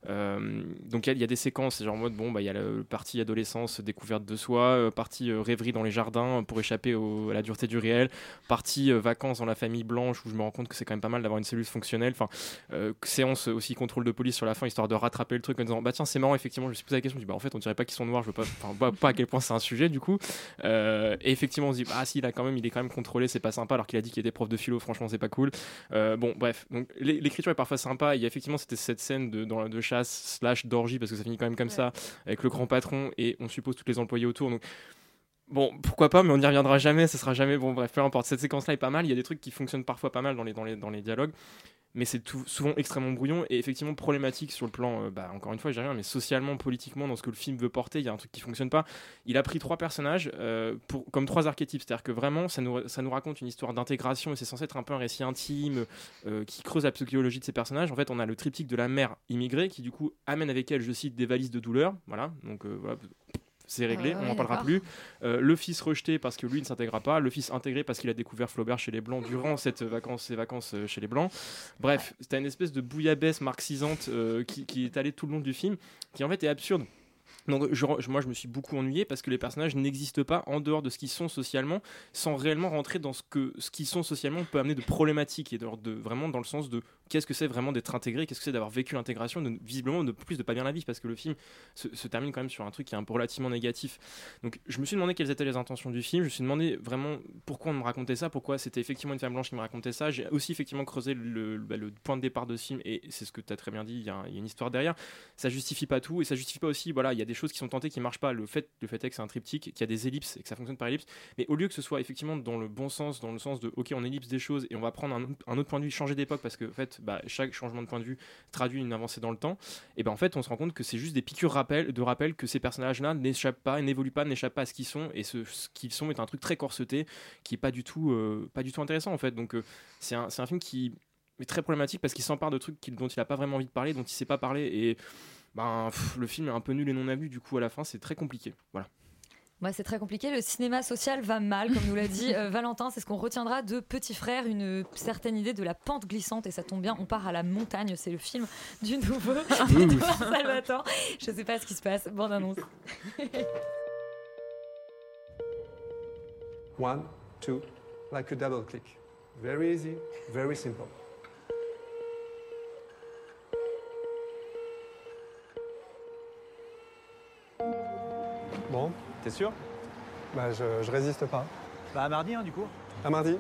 Euh, donc il y a- il y, a des séquences, genre en mode bon, bah il y a le parti adolescence, découverte de soi, euh, partie rêverie dans les jardins pour échapper au- à la dureté du réel, partie vacances dans la famille blanche où je me rends compte que c'est quand même pas mal d'avoir une cellule fonctionnelle. Enfin, séance aussi contrôle de police sur la fin histoire de rattraper le truc en disant bah tiens c'est marrant effectivement je me suis posé la question je dis bah en fait on dirait pas qu'ils sont noirs je veux pas pas, pas à quel point c'est un sujet du coup Euh, et effectivement on se dit ah si il a quand même il est quand même contrôlé c'est pas sympa alors qu'il a dit qu'il était prof de philo franchement c'est pas cool Euh, bon bref donc l'é- l'écriture est parfois sympa il y a effectivement c'était cette scène de, dans, de chasse slash d'orgie parce que ça finit quand même comme ça avec le grand patron et on suppose tous les employés autour donc Bon, pourquoi pas, mais on n'y reviendra jamais, ce sera jamais. Bon, bref, peu importe. Cette séquence-là est pas mal. Il y a des trucs qui fonctionnent parfois pas mal dans les, dans les, dans les dialogues, mais c'est souvent extrêmement brouillon et effectivement problématique sur le plan, euh, bah, encore une fois, j'ai rien, mais socialement, politiquement, dans ce que le film veut porter, il y a un truc qui fonctionne pas. Il a pris trois personnages euh, comme trois archétypes, c'est-à-dire que vraiment, ça nous, raconte une histoire d'intégration et c'est censé être un peu un récit intime euh, qui creuse la psychologie de ces personnages. En fait, on a le triptyque de la mère immigrée qui, du coup, amène avec elle, je cite, des valises de douleur. Voilà, donc voilà c'est réglé, Ah on n'en parlera plus. Euh, le fils rejeté parce que lui ne s'intégrera pas, le fils intégré parce qu'il a découvert Flaubert chez les Blancs durant cette vacances, ces vacances euh, chez les Blancs. Bref, c'était une espèce de bouillabaisse marxisante euh, qui, qui est allée tout le long du film, qui en fait est absurde. Donc je- moi je me suis beaucoup ennuyé parce que les personnages n'existent pas en dehors de ce qu'ils sont socialement, sans réellement rentrer dans ce que ce qu'ils sont socialement peut amener de problématiques et de, de- vraiment dans le sens de qu'est-ce que c'est vraiment d'être intégré, qu'est-ce que c'est d'avoir vécu l'intégration, visiblement de plus de pas bien la vivre parce que le film se, termine quand même sur un truc qui est un peu relativement négatif. Donc je me suis demandé quelles étaient les intentions du film, je me suis demandé vraiment pourquoi on me racontait ça, pourquoi c'était effectivement une femme blanche qui me racontait ça. J'ai aussi effectivement creusé le, bah, point de départ de ce film et c'est ce que tu as très bien dit, il y a une histoire derrière. Ça justifie pas tout et ça justifie pas aussi, voilà, il y a des choses qui sont tentées qui marchent pas. Le fait, le fait est que c'est un triptyque, qu'il y a des ellipses et que ça fonctionne par ellipse, mais au lieu que ce soit effectivement dans le bon sens, dans le sens de ok, on ellipse des choses et on va prendre un, un autre point de vue, changer d'époque parce que en fait, bah, chaque changement de point de vue traduit une avancée dans le temps, et ben en fait, on se rend compte que c'est juste des piqûres rappel, de rappel que ces personnages-là n'échappent pas, n'évoluent pas, n'échappent pas à ce qu'ils sont, et ce, qu'ils sont est un truc très corseté qui est pas du tout, euh, pas du tout intéressant en fait. Donc euh, c'est un, un film qui est très problématique parce qu'il s'empare de trucs dont il a pas vraiment envie de parler, dont il sait pas parler, et ben le film est un peu nul et non vu du coup à la fin, c'est très compliqué. Voilà. Ouais, c'est très compliqué. Le cinéma social va mal, comme nous l'a dit euh, Valentin. C'est ce qu'on retiendra de Petit Frère, une certaine idée de la pente glissante. Et ça tombe bien, on part à la montagne. C'est le film du nouveau Salvatore. Je sais pas ce qui se passe. Bande annonce. One, two, like a double click. Very easy, very simple. T'es sûr? Bah je, je résiste pas. Bah à mardi hein, du coup. À mardi.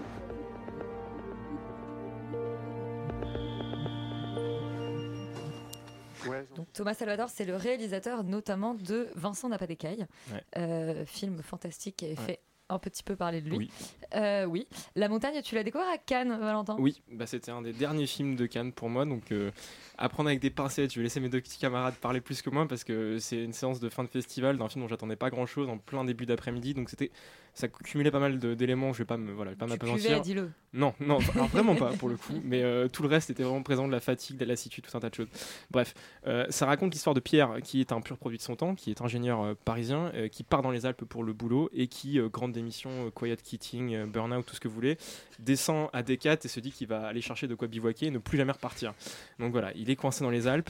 Donc, Thomas Salvador, c'est le réalisateur notamment de Vincent n'a pas d'écaille, Ouais. Euh, film fantastique qui avait Ouais. fait un petit peu parler de lui. Oui. Euh, oui. La montagne, tu l'as découvert à Cannes, Valentin? Oui, bah c'était un des derniers films de Cannes pour moi, donc euh, apprendre avec des pincettes. Je vais laisser mes deux petits camarades parler plus que moi parce que c'est une séance de fin de festival d'un film dont j'attendais pas grand chose en plein début d'après-midi, donc c'était ça cumulait pas mal d'éléments. Je vais pas me voilà, pas m'apesantir. dis-le. Non, non, alors vraiment pas pour le coup, mais euh, tout le reste était vraiment présent de la fatigue, de la lassitude, tout un tas de choses. Bref, euh, ça raconte l'histoire de Pierre, qui est un pur produit de son temps, qui est ingénieur euh, parisien, qui part dans les Alpes pour le boulot et qui, grande démission, quiet quitting, burn-out, tout ce que vous voulez, descend à Decat et se dit qu'il va aller chercher de quoi bivouaquer et ne plus jamais repartir. Donc voilà, il est coincé dans les Alpes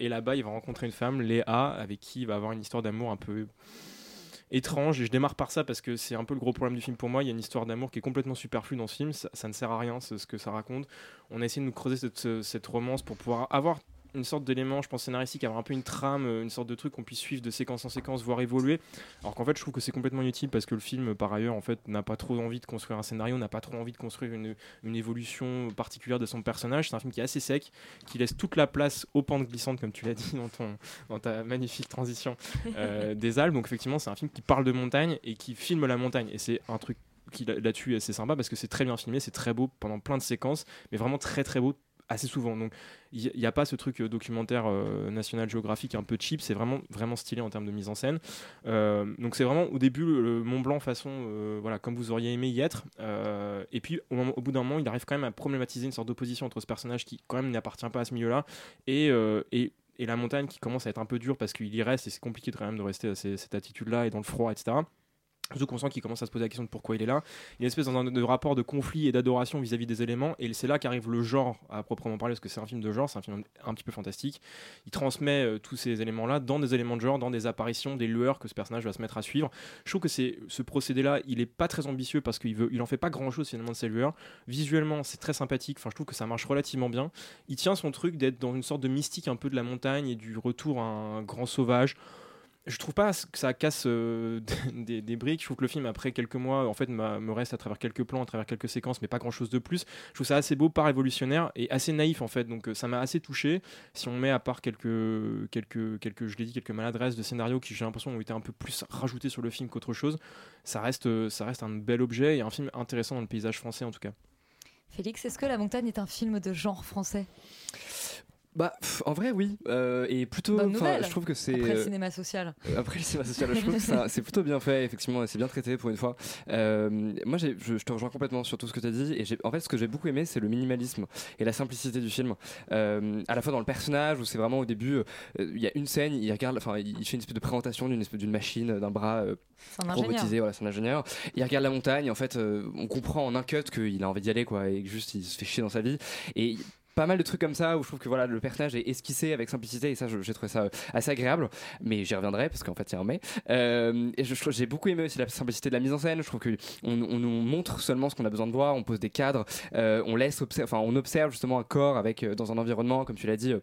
et là-bas, il va rencontrer une femme, Léa, avec qui il va avoir une histoire d'amour un peu étrange et je démarre par ça parce que c'est un peu le gros problème du film pour moi. Il y a une histoire d'amour qui est complètement superflue dans ce film. Ça, ne sert à rien ce que ça raconte. On a essayé de nous creuser cette romance pour pouvoir avoir une sorte d'élément, je pense, scénaristique, avoir un peu une trame, une sorte de truc qu'on puisse suivre de séquence en séquence, voire évoluer. Alors qu'en fait, je trouve que c'est complètement inutile parce que le film, par ailleurs, en fait, n'a pas trop envie de construire un scénario, n'a pas trop envie de construire une, une évolution particulière de son personnage. C'est un film qui est assez sec, qui laisse toute la place aux pentes glissantes, comme tu l'as dit dans, ton, dans ta magnifique transition euh, des Alpes. Donc effectivement, c'est un film qui parle de montagne et qui filme la montagne. Et c'est un truc qui là- là-dessus est assez sympa parce que c'est très bien filmé, c'est très beau pendant plein de séquences, mais vraiment très très beau assez souvent. Donc il n'y a pas ce truc euh, documentaire euh, National Geographic un peu cheap, c'est vraiment vraiment stylé en termes de mise en scène. Euh, donc c'est vraiment au début le, Mont Blanc façon voilà comme vous auriez aimé y être. Et puis au, bout d'un moment, il arrive quand même à problématiser une sorte d'opposition entre ce personnage qui quand même n'appartient pas à ce milieu-là et, et la montagne qui commence à être un peu dure parce qu'il y reste et c'est compliqué quand même de rester à cette attitude-là et dans le froid, etc. Surtout qu'on sent qu'il commence à se poser la question de pourquoi il est là. Il y a une espèce de, rapport de conflit et d'adoration vis-à-vis des éléments, et c'est là qu'arrive le genre à proprement parler, parce que c'est un film de genre, c'est un film un petit peu fantastique. Il transmet euh, tous ces éléments-là dans des éléments de genre, dans des apparitions, des lueurs que ce personnage va se mettre à suivre. Je trouve que c'est ce procédé-là, il est pas très ambitieux parce qu'il veut, il fait pas grand-chose finalement de ces lueurs. Visuellement, c'est très sympathique. Enfin, je trouve que ça marche relativement bien. Il tient son truc d'être dans une sorte de mystique un peu de la montagne et du retour à un grand sauvage je trouve pas que ça casse euh, des, briques. Je trouve que le film, après quelques mois, en fait, me reste à travers quelques plans, à travers quelques séquences, mais pas grand chose de plus. Je trouve ça assez beau, pas révolutionnaire et assez naïf, en fait. Donc, euh, ça m'a assez touché. Si on met à part quelques, quelques, quelques je l'ai dit, quelques maladresses de scénario qui, j'ai l'impression, ont été un peu plus rajoutées sur le film qu'autre chose, ça reste, ça reste un bel objet et un film intéressant dans le paysage français, en tout cas. Félix, est-ce que La Montagne est un film de genre français? Bah, pff, en vrai, oui. Euh, et plutôt, je trouve que c'est. Après le euh, cinéma social. euh, Après le cinéma social, je trouve que c'est plutôt bien fait, effectivement, et c'est bien traité pour une fois. Euh, moi, je, je te rejoins complètement sur tout ce que tu as dit, et en fait, ce que j'ai beaucoup aimé, c'est le minimalisme et la simplicité du film. À la fois dans le personnage, où c'est vraiment au début, il y a une scène, il regarde, enfin, il fait une espèce de présentation d'une espèce d'une machine, d'un bras robotisé, voilà, c'est un ingénieur. Il regarde la montagne, en fait, on comprend en un cut qu'il a envie d'y aller, quoi, et que juste il se fait chier dans sa vie. Et pas mal de trucs comme ça où je trouve que voilà le personnage est esquissé avec simplicité et ça j'ai trouvé ça euh, assez agréable. Mais j'y reviendrai parce qu'en fait il y a et je, j'ai beaucoup aimé aussi la simplicité de la mise en scène. Je trouve que on, nous montre seulement ce qu'on a besoin de voir on pose des cadres euh, on laisse enfin on observe justement un corps euh, dans un environnement comme tu l'as dit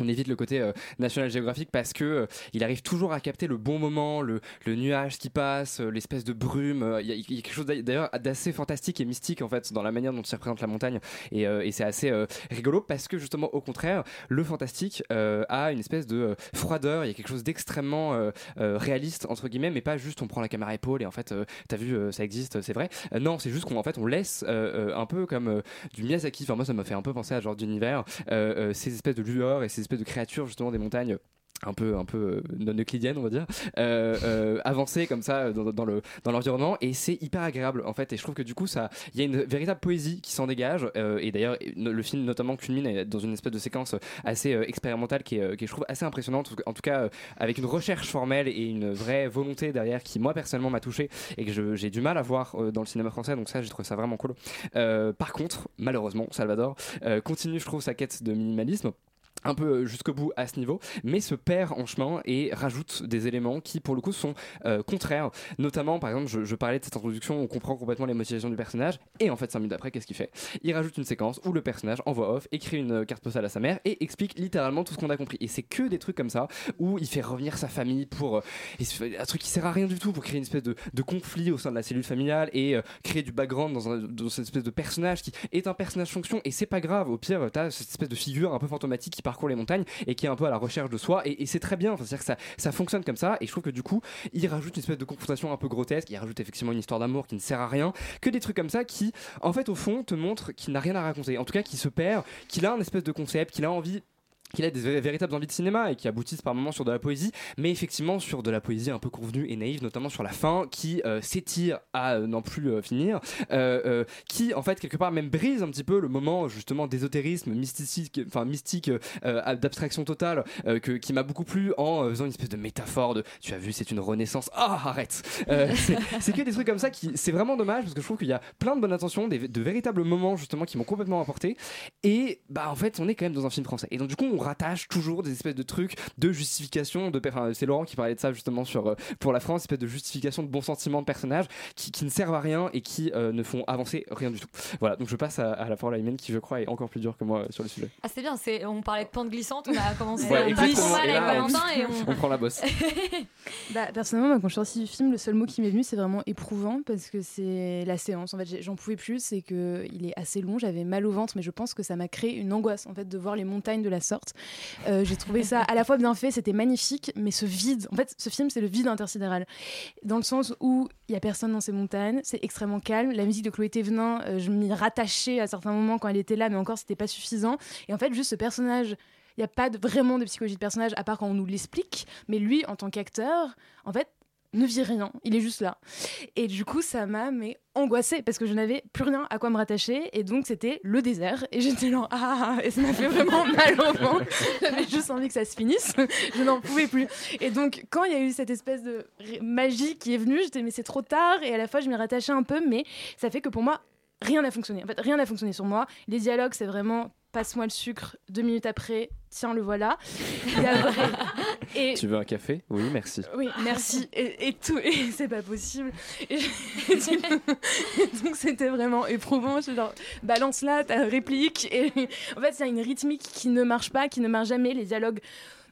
on évite le côté euh, National Geographic parce que euh, il arrive toujours à capter le bon moment, le, nuage qui passe, euh, l'espèce de brume. Il y, a- quelque chose d'ailleurs- d'assez fantastique et mystique en fait dans la manière dont il représente la montagne et, c'est assez rigolo parce que justement au contraire le fantastique a une espèce de froideur. Il y a quelque chose d'extrêmement réaliste entre guillemets, mais pas juste on prend la caméra épaule et en fait t'as vu ça existe, c'est vrai. Non, c'est juste qu'on fait on laisse un peu comme du Miyazaki. Enfin moi ça m'a fait un peu penser à ce genre d'univers, ces espèces de lueurs et ces espèces de créatures justement des montagnes un peu un peu euh, non euclidienne on va dire euh, euh, avancer comme ça euh, dans, le dans l'environnement. Et c'est hyper agréable en fait. Et je trouve que du coup ça il y a une véritable poésie qui s'en dégage et d'ailleurs le film notamment culmine dans une espèce de séquence assez expérimentale qui est, qui je trouve assez impressionnante. En tout cas avec une recherche formelle et une vraie volonté derrière qui moi personnellement m'a touché et que j'ai du mal à voir dans le cinéma français. Donc ça j'ai trouvé ça vraiment cool. Par contre malheureusement Salvador continue je trouve sa quête de minimalisme un peu jusqu'au bout à ce niveau, mais se perd en chemin et rajoute des éléments qui, pour le coup, sont euh, contraires. Notamment, par exemple, je, parlais de cette introduction, on comprend complètement les motivations du personnage, et en fait, 5 minutes après, qu'est-ce qu'il fait? Il rajoute une séquence où le personnage, en voix off, écrit une euh, carte postale à sa mère et explique littéralement tout ce qu'on a compris. Et c'est que des trucs comme ça, où il fait revenir sa famille pour... euh, un truc qui sert à rien du tout, pour créer une espèce de, conflit au sein de la cellule familiale et créer du background dans, un- cette espèce de personnage qui est un personnage fonction, et c'est pas grave, au pire, t'as cette espèce de figure un peu fantomatique qui parcourt les montagnes et qui est un peu à la recherche de soi. Et, c'est très bien. C'est-à-dire que ça, ça fonctionne comme ça. Et je trouve que du coup il rajoute une espèce de confrontation un peu grotesque. Il rajoute effectivement une histoire d'amour qui ne sert à rien. Que des trucs comme ça qui en fait au fond te montrent qu'il n'a rien à raconter. En tout cas qui se perd qu'il a un espèce de concept qu'il a envie qu'il a des vé- véritables envies de cinéma et qui aboutissent par moments sur de la poésie, mais effectivement sur de la poésie un peu convenue et naïve, notamment sur la fin, qui euh, s'étire à euh, n'en plus euh, finir, qui en fait quelque part même brise un petit peu le moment justement d'ésotérisme, mystique, enfin mystique, d'abstraction totale, que, qui m'a beaucoup plu en faisant une espèce de métaphore de tu as vu c'est une renaissance, ah arrête, Euh, c'est- que des trucs comme ça qui c'est vraiment dommage parce que je trouve qu'il y a plein de bonnes intentions, de véritables moments justement qui m'ont complètement apporté. Et bah en fait on est quand même dans un film français. Et donc du coup rattache toujours des espèces de trucs de justification. De, enfin, c'est Laurent qui parlait de ça justement sur, euh, pour la France, espèce de justification de bons sentiments de personnages qui, qui ne servent à rien et qui euh, ne font avancer rien du tout. Voilà, donc je passe à, à la parole à Imen qui, je crois, est encore plus dur que moi euh, sur le sujet. Ah, c'est bien, c'est, on parlait de pente glissante, on a commencé Ouais, mal Et avec là, on- Valentin et on. on prend la bosse. Bah, personnellement, moi, quand je suis sortie du film, le seul mot qui m'est venu, c'est vraiment éprouvant parce que c'est la séance. En fait, j'en pouvais plus. C'est que il est assez long. J'avais mal au ventre, mais je pense que ça m'a créé une angoisse en fait de voir les montagnes de la sorte. Euh, j'ai trouvé ça à la fois bien fait, c'était magnifique, mais ce vide. En fait, ce film, c'est le vide intersidéral, dans le sens où il y a personne dans ces montagnes. C'est extrêmement calme. La musique de Chloé Thévenin, euh, je m'y rattachais à certains moments quand elle était là, mais encore, c'était pas suffisant. Et en fait, juste ce personnage. Il n'y a pas vraiment de psychologie de personnage, à part quand on nous l'explique. Mais lui, en tant qu'acteur, en fait, ne vit rien. Il est juste là. Et du coup, ça m'a mais angoissée parce que je n'avais plus rien à quoi me rattacher. Et donc, c'était le désert. Et j'étais là, ah, ah, ah, et ça m'a fait vraiment mal au ventre. J'avais juste envie que ça se finisse. je n'en pouvais plus. Et donc, quand il y a eu cette espèce de magie qui est venue, j'étais, mais c'est trop tard. Et à la fois, je m'y rattachais un peu. Mais ça fait que pour moi, rien n'a fonctionné. En fait, rien n'a fonctionné sur moi. Les dialogues, c'est vraiment passe-moi le sucre, deux minutes après, tiens, le voilà. Il y a vrai- Et Tu veux un café? Oui, merci. oui, merci. Et, et tout, et c'est pas possible. Et, je- donc c'était vraiment éprouvant. Je suis genre, balance là ta réplique. Et en fait, il y a une rythmique qui ne marche pas, qui ne marche jamais. Les dialogues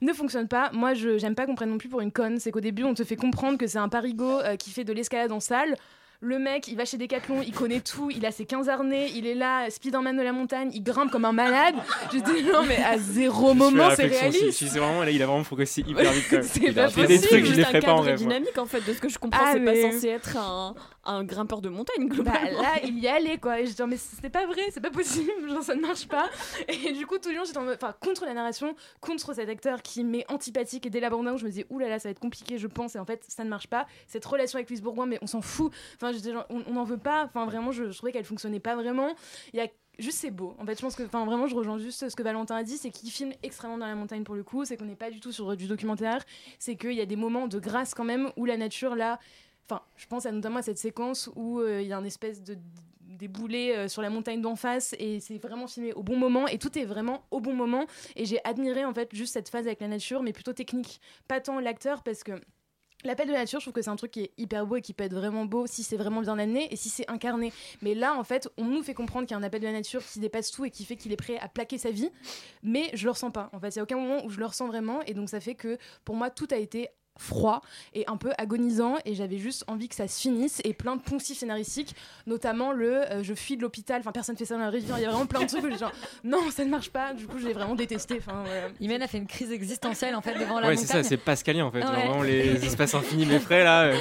ne fonctionnent pas. Moi, je j'aime pas qu'on prenne non plus pour une conne. C'est qu'au début, on te fait comprendre que c'est un parigot euh, qui fait de l'escalade en salle. Le mec, il va chez Decathlon, il connaît tout, il a ses 15 harnais, il est là, Spiderman de la montagne, il grimpe comme un malade. Je dis non, mais à zéro moment, c'est réaliste. Si, c'est vraiment là, il a vraiment progressé hyper vite. quand même. C'est pas fait des possible, trucs, je les pas en cadre rêve. moi. dynamique en fait de ce que je comprends Ah, c'est mais- pas censé être un, un grimpeur de montagne Bah, globalement là, il y allait quoi. Et je dis, mais c'est pas vrai, c'est pas possible, genre ça ne marche pas. Et du coup, tout le long, j'étais en mode- enfin, contre la narration, contre cet acteur qui m'est antipathique. Et dès la bande je me disais, oulala, ça va être compliqué, je pense. Et en fait, ça ne marche pas. Cette relation avec Louise Bourgoin, mais on s'en fout. Enfin, j'étais genre, on n'en veut pas. Enfin, vraiment, je, je trouvais qu'elle fonctionnait pas vraiment. Il y a Juste c'est beau. En fait, je pense que, enfin, vraiment, je rejoins juste ce que Valentin a dit, c'est qu'il filme extrêmement dans la montagne pour le coup. C'est qu'on n'est pas du tout sur du documentaire. C'est qu'il y a des moments de grâce quand même où la nature là, enfin, je pense à notamment à cette séquence où euh, il y a un espèce de déboulé euh, sur la montagne d'en face et c'est vraiment filmé au bon moment et tout est vraiment au bon moment et j'ai admiré en fait juste cette phase avec la nature mais plutôt technique pas tant l'acteur parce que L'appel de la nature, je trouve que c'est un truc qui est hyper beau et qui peut être vraiment beau si c'est vraiment bien amené et si c'est incarné. Mais là, en fait, on nous fait comprendre qu'il y a un appel de la nature qui dépasse tout et qui fait qu'il est prêt à plaquer sa vie. Mais je le ressens pas. En fait, il y a aucun moment où je le ressens vraiment. Et donc, ça fait que pour moi, tout a été froid et un peu agonisant et j'avais juste envie que ça se finisse et plein de poncifs scénaristiques notamment le euh, je fuis de l'hôpital enfin personne fait ça dans la rivière il y a vraiment plein de trucs où j'ai genre non ça ne marche pas du coup j'ai vraiment détesté enfin voilà. Imen a fait une crise existentielle en fait devant la Ouais, c'est montagne. ça, c'est pascalien en fait. Genre, Ouais. vraiment les espaces infinis, mes frères là. euh.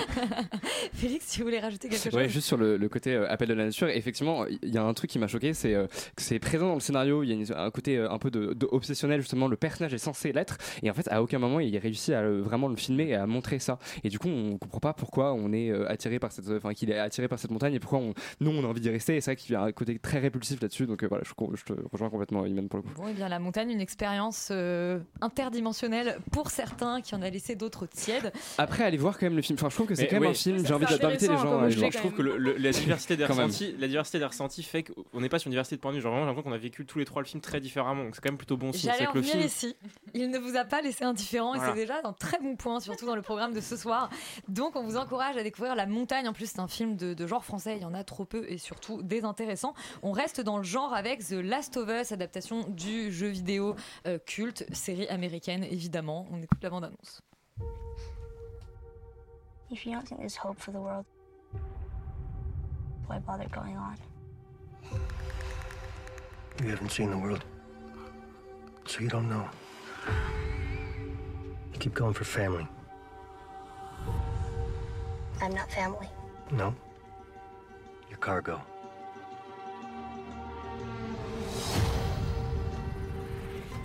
Félix, si vous voulez rajouter quelque chose. Ouais, juste sur le, le côté euh, appel de la nature, effectivement, il y a un truc qui m'a choqué, c'est euh, que c'est présent dans le scénario, il y a une- un côté euh, un peu de, de obsessionnel, justement, le personnage est censé l'être, et en fait, à aucun moment, il réussit à euh, vraiment le filmer et à montrer ça. Et du coup, on comprend pas pourquoi on est euh, attiré par cette, enfin, qu'il est attiré par cette montagne et pourquoi on, nous, on a envie d'y rester, et c'est vrai qu'il y a un côté très répulsif là-dessus, donc euh, voilà, je, je te rejoins complètement, Iman, pour le coup. Bon, et bien la montagne, une expérience euh, interdimensionnelle pour certains qui en a laissé d'autres tièdes. Après, allez voir quand même le film, enfin, je trouve que c'est quand même ouais. un film, j'ai envie d'inviter les gens comme à je trouve que le- le- la diversité des même. ressentis, la diversité des ressentis fait qu'on n'est pas sur une diversité de points de vue. Genre vraiment, j'ai l'impression qu'on a vécu tous les trois le film très différemment. Donc c'est quand même plutôt bon signe. J'allais C'est en que le venir film. ici. Il ne vous a pas laissé indifférent et Voilà. c'est déjà un très bon point, surtout dans le programme de ce soir. Donc on vous encourage à découvrir La Montagne. En plus, c'est un film de, de genre français, il y en a trop peu et surtout désintéressant. On reste dans le genre avec The Last of Us, adaptation du jeu vidéo euh, culte, série américaine évidemment. On écoute la bande-annonce. If you don't think there's hope for the world, why bother going on? You haven't seen the world, so you don't know. You keep going for family. I'm not family. No? Your cargo.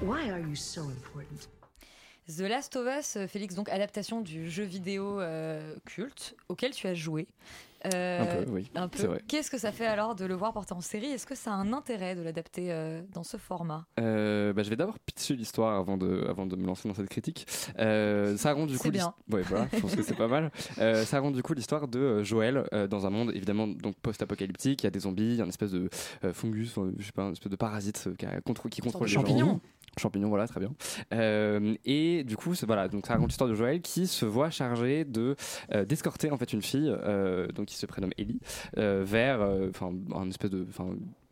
Why are you so important? The Last of Us, euh, Félix, donc adaptation du jeu vidéo euh, culte auquel tu as joué. Euh, Un peu, oui. Qu'est-ce que ça fait alors de le voir porté en série? Est-ce que ça a un intérêt de l'adapter euh, dans ce format? Euh, bah, je vais d'abord pitcher l'histoire avant de, avant de me lancer dans cette critique. Euh, ça raconte du coup. bien. l'his- Ouais, voilà, je pense que c'est pas mal. Ça raconte du coup l'histoire de Joël dans un monde évidemment donc post-apocalyptique. Il y a des zombies, il y a une espèce de fungus, je sais pas, une espèce de parasite qui, a- qui contrôle les gens. Champignon. Voilà, très bien. Euh, et du coup, voilà, donc ça raconte l'histoire de Joël qui se voit chargé de euh, d'escorter en fait une fille, euh, donc qui se prénomme Ellie, vers, enfin, un espèce de,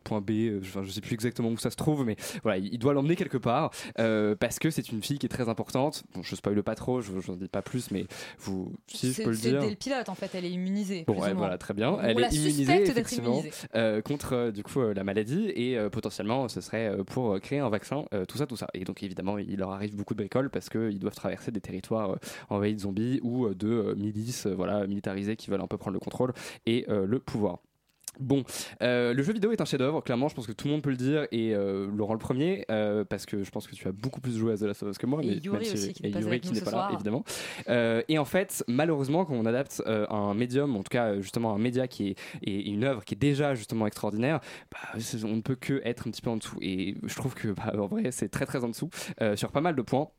point B, euh, enfin, je sais plus exactement où ça se trouve, mais voilà, il doit l'emmener quelque part euh, parce que c'est une fille qui est très importante. Bon, je spoile pas trop, je n'en dis pas plus, mais vous, si je peux le c'est dès le pilote en fait, elle est immunisée. Bon, ouais, voilà, très bien. On Elle est immunisée, effectivement, euh, contre du coup la maladie et potentiellement ce serait pour créer un vaccin, tout ça, tout ça. Et donc évidemment, il leur arrive beaucoup de bricoles parce qu'ils doivent traverser des territoires envahis de zombies ou de milices, voilà, militarisées qui veulent un peu prendre le contrôle et le pouvoir. Bon, euh, le jeu vidéo est un chef-d'œuvre, clairement, je pense que tout le monde peut le dire, et euh, Laurent le premier, euh, parce que je pense que tu as beaucoup plus joué à The Last of Us que moi, Et mais Yuri si- aussi, qui et Yuri qui n'est pas là, évidemment. Et en fait, malheureusement, quand on adapte un médium, en tout cas justement un média qui est et une œuvre qui est déjà justement extraordinaire, bah, on ne peut que être un petit peu en dessous. Et je trouve que bah, en vrai, c'est très très en dessous sur pas mal de points.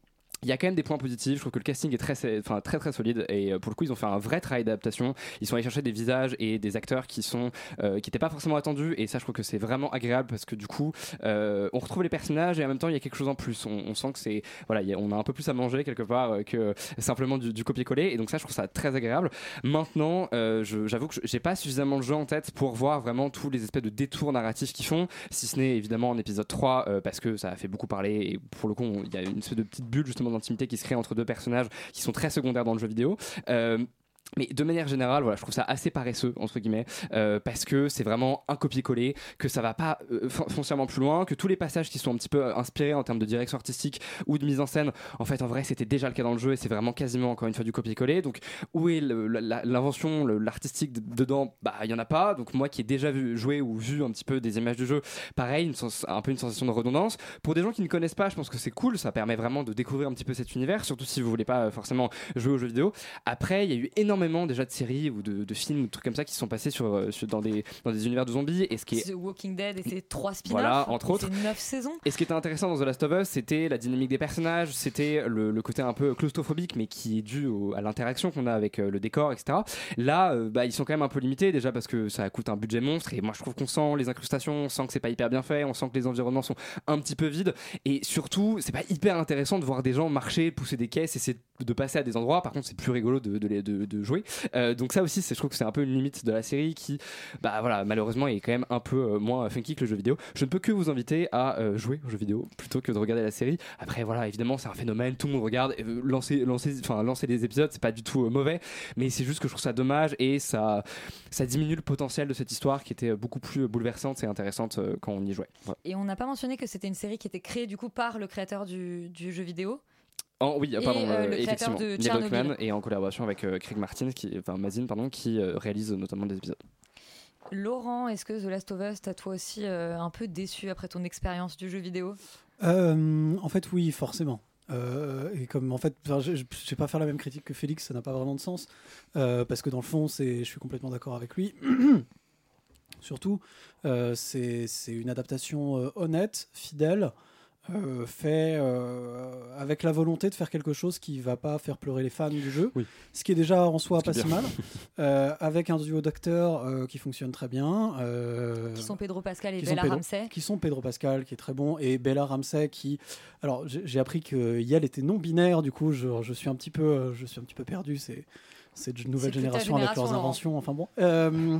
Il y a quand même des points positifs. Je trouve que le casting est très, enfin, très très solide et euh, pour le coup ils ont fait un vrai travail d'adaptation. Ils sont allés chercher des visages et des acteurs qui sont euh, qui n'étaient pas forcément attendus et ça je trouve que c'est vraiment agréable parce que du coup euh, on retrouve les personnages et en même temps il y a quelque chose en plus. On, sent que c'est voilà, a- on a un peu plus à manger quelque part euh, que simplement du, copier-coller et donc ça je trouve ça très agréable. Maintenant euh, j'avoue que j'ai pas suffisamment le jeu en tête pour voir vraiment tous les espèces de détours narratifs qu'ils font, si ce n'est évidemment en épisode 3 euh, parce que ça a fait beaucoup parler et pour le coup il y a une espèce de petite bulle justement d'intimité qui se crée entre deux personnages qui sont très secondaires dans le jeu vidéo. Mais de manière générale, voilà, je trouve ça assez paresseux entre guillemets euh, parce que c'est vraiment un copier-coller, que ça va pas euh, fon- foncièrement plus loin, que tous les passages qui sont un petit peu euh, inspirés en termes de direction artistique ou de mise en scène, en fait, en vrai, c'était déjà le cas dans le jeu et c'est vraiment quasiment encore une fois du copier-coller. Donc où est l'invention, l'artistique de- dedans? Bah, il y en a pas. Donc moi qui ai déjà vu joué ou vu un petit peu des images du jeu, pareil, une un peu une sensation de redondance. Pour des gens qui ne connaissent pas, je pense que c'est cool. Ça permet vraiment de découvrir un petit peu cet univers, surtout si vous voulez pas euh, forcément jouer aux jeux vidéo. Après, il y a eu énormément déjà de séries ou de, de films ou de trucs comme ça qui sont passés sur, euh, sur- dans, des, dans des univers de zombies. Et ce qui est The Walking Dead et ses trois spin-offs. Voilà, entre autres. ses neuf saisons. et ce qui était intéressant dans The Last of Us, c'était la dynamique des personnages, c'était le, le côté un peu claustrophobique, mais qui est dû au- à l'interaction qu'on a avec euh, le décor, etc. Là, euh, bah, ils sont quand même un peu limités, déjà parce que ça coûte un budget monstre, et moi je trouve qu'on sent les incrustations, on sent que c'est pas hyper bien fait, on sent que les environnements sont un petit peu vides, et surtout, c'est pas hyper intéressant de voir des gens marcher, pousser des caisses, essayer de passer à des endroits, par contre, c'est plus rigolo de, de, les- de- jouer. Euh, donc, ça aussi, je trouve que c'est un peu une limite de la série qui, bah voilà, malheureusement, est quand même un peu euh, moins funky que le jeu vidéo. Je ne peux que vous inviter à euh, jouer au jeu vidéo plutôt que de regarder la série. Après, voilà, évidemment, c'est un phénomène, tout le monde regarde. Lancer, lancer, enfin, lancer des épisodes, c'est pas du tout mauvais, mais c'est juste que je trouve ça dommage et ça, ça diminue le potentiel de cette histoire qui était beaucoup plus bouleversante et intéressante quand on y jouait. Et on n'a pas mentionné que c'était une série qui était créée du coup par le créateur du, du jeu vidéo. Oh, oui, Et, pardon, euh, euh, le créateur effectivement. de Neil. Druckmann et en collaboration avec euh, Craig Martin, qui, enfin Mazin, pardon, qui euh, réalise notamment des épisodes. Laurent, est-ce que The Last of Us t'a toi aussi euh, un peu déçu après ton expérience du jeu vidéo? Euh, en fait, oui, forcément. Euh, et comme en fait, je, je je vais pas faire la même critique que Félix, ça n'a pas vraiment de sens, euh, parce que dans le fond, c'est, je suis complètement d'accord avec lui. Surtout, euh, c'est, une adaptation euh, honnête, fidèle, euh, fait euh, avec la volonté de faire quelque chose qui va pas faire pleurer les fans du jeu, ce qui est déjà en soi pas si mal, euh, avec un duo d'acteurs euh, qui fonctionne très bien. euh, Qui sont Pedro Pascal et Bella Pedro- Ramsey. Qui sont Pedro Pascal, qui est très bon, et Bella Ramsey, qui. Alors, j'ai appris que Yel était non binaire, du coup, je, je suis un petit peu, je suis un petit peu perdu. C'est cette nouvelle génération avec leurs inventions. Enfin bon, Euh,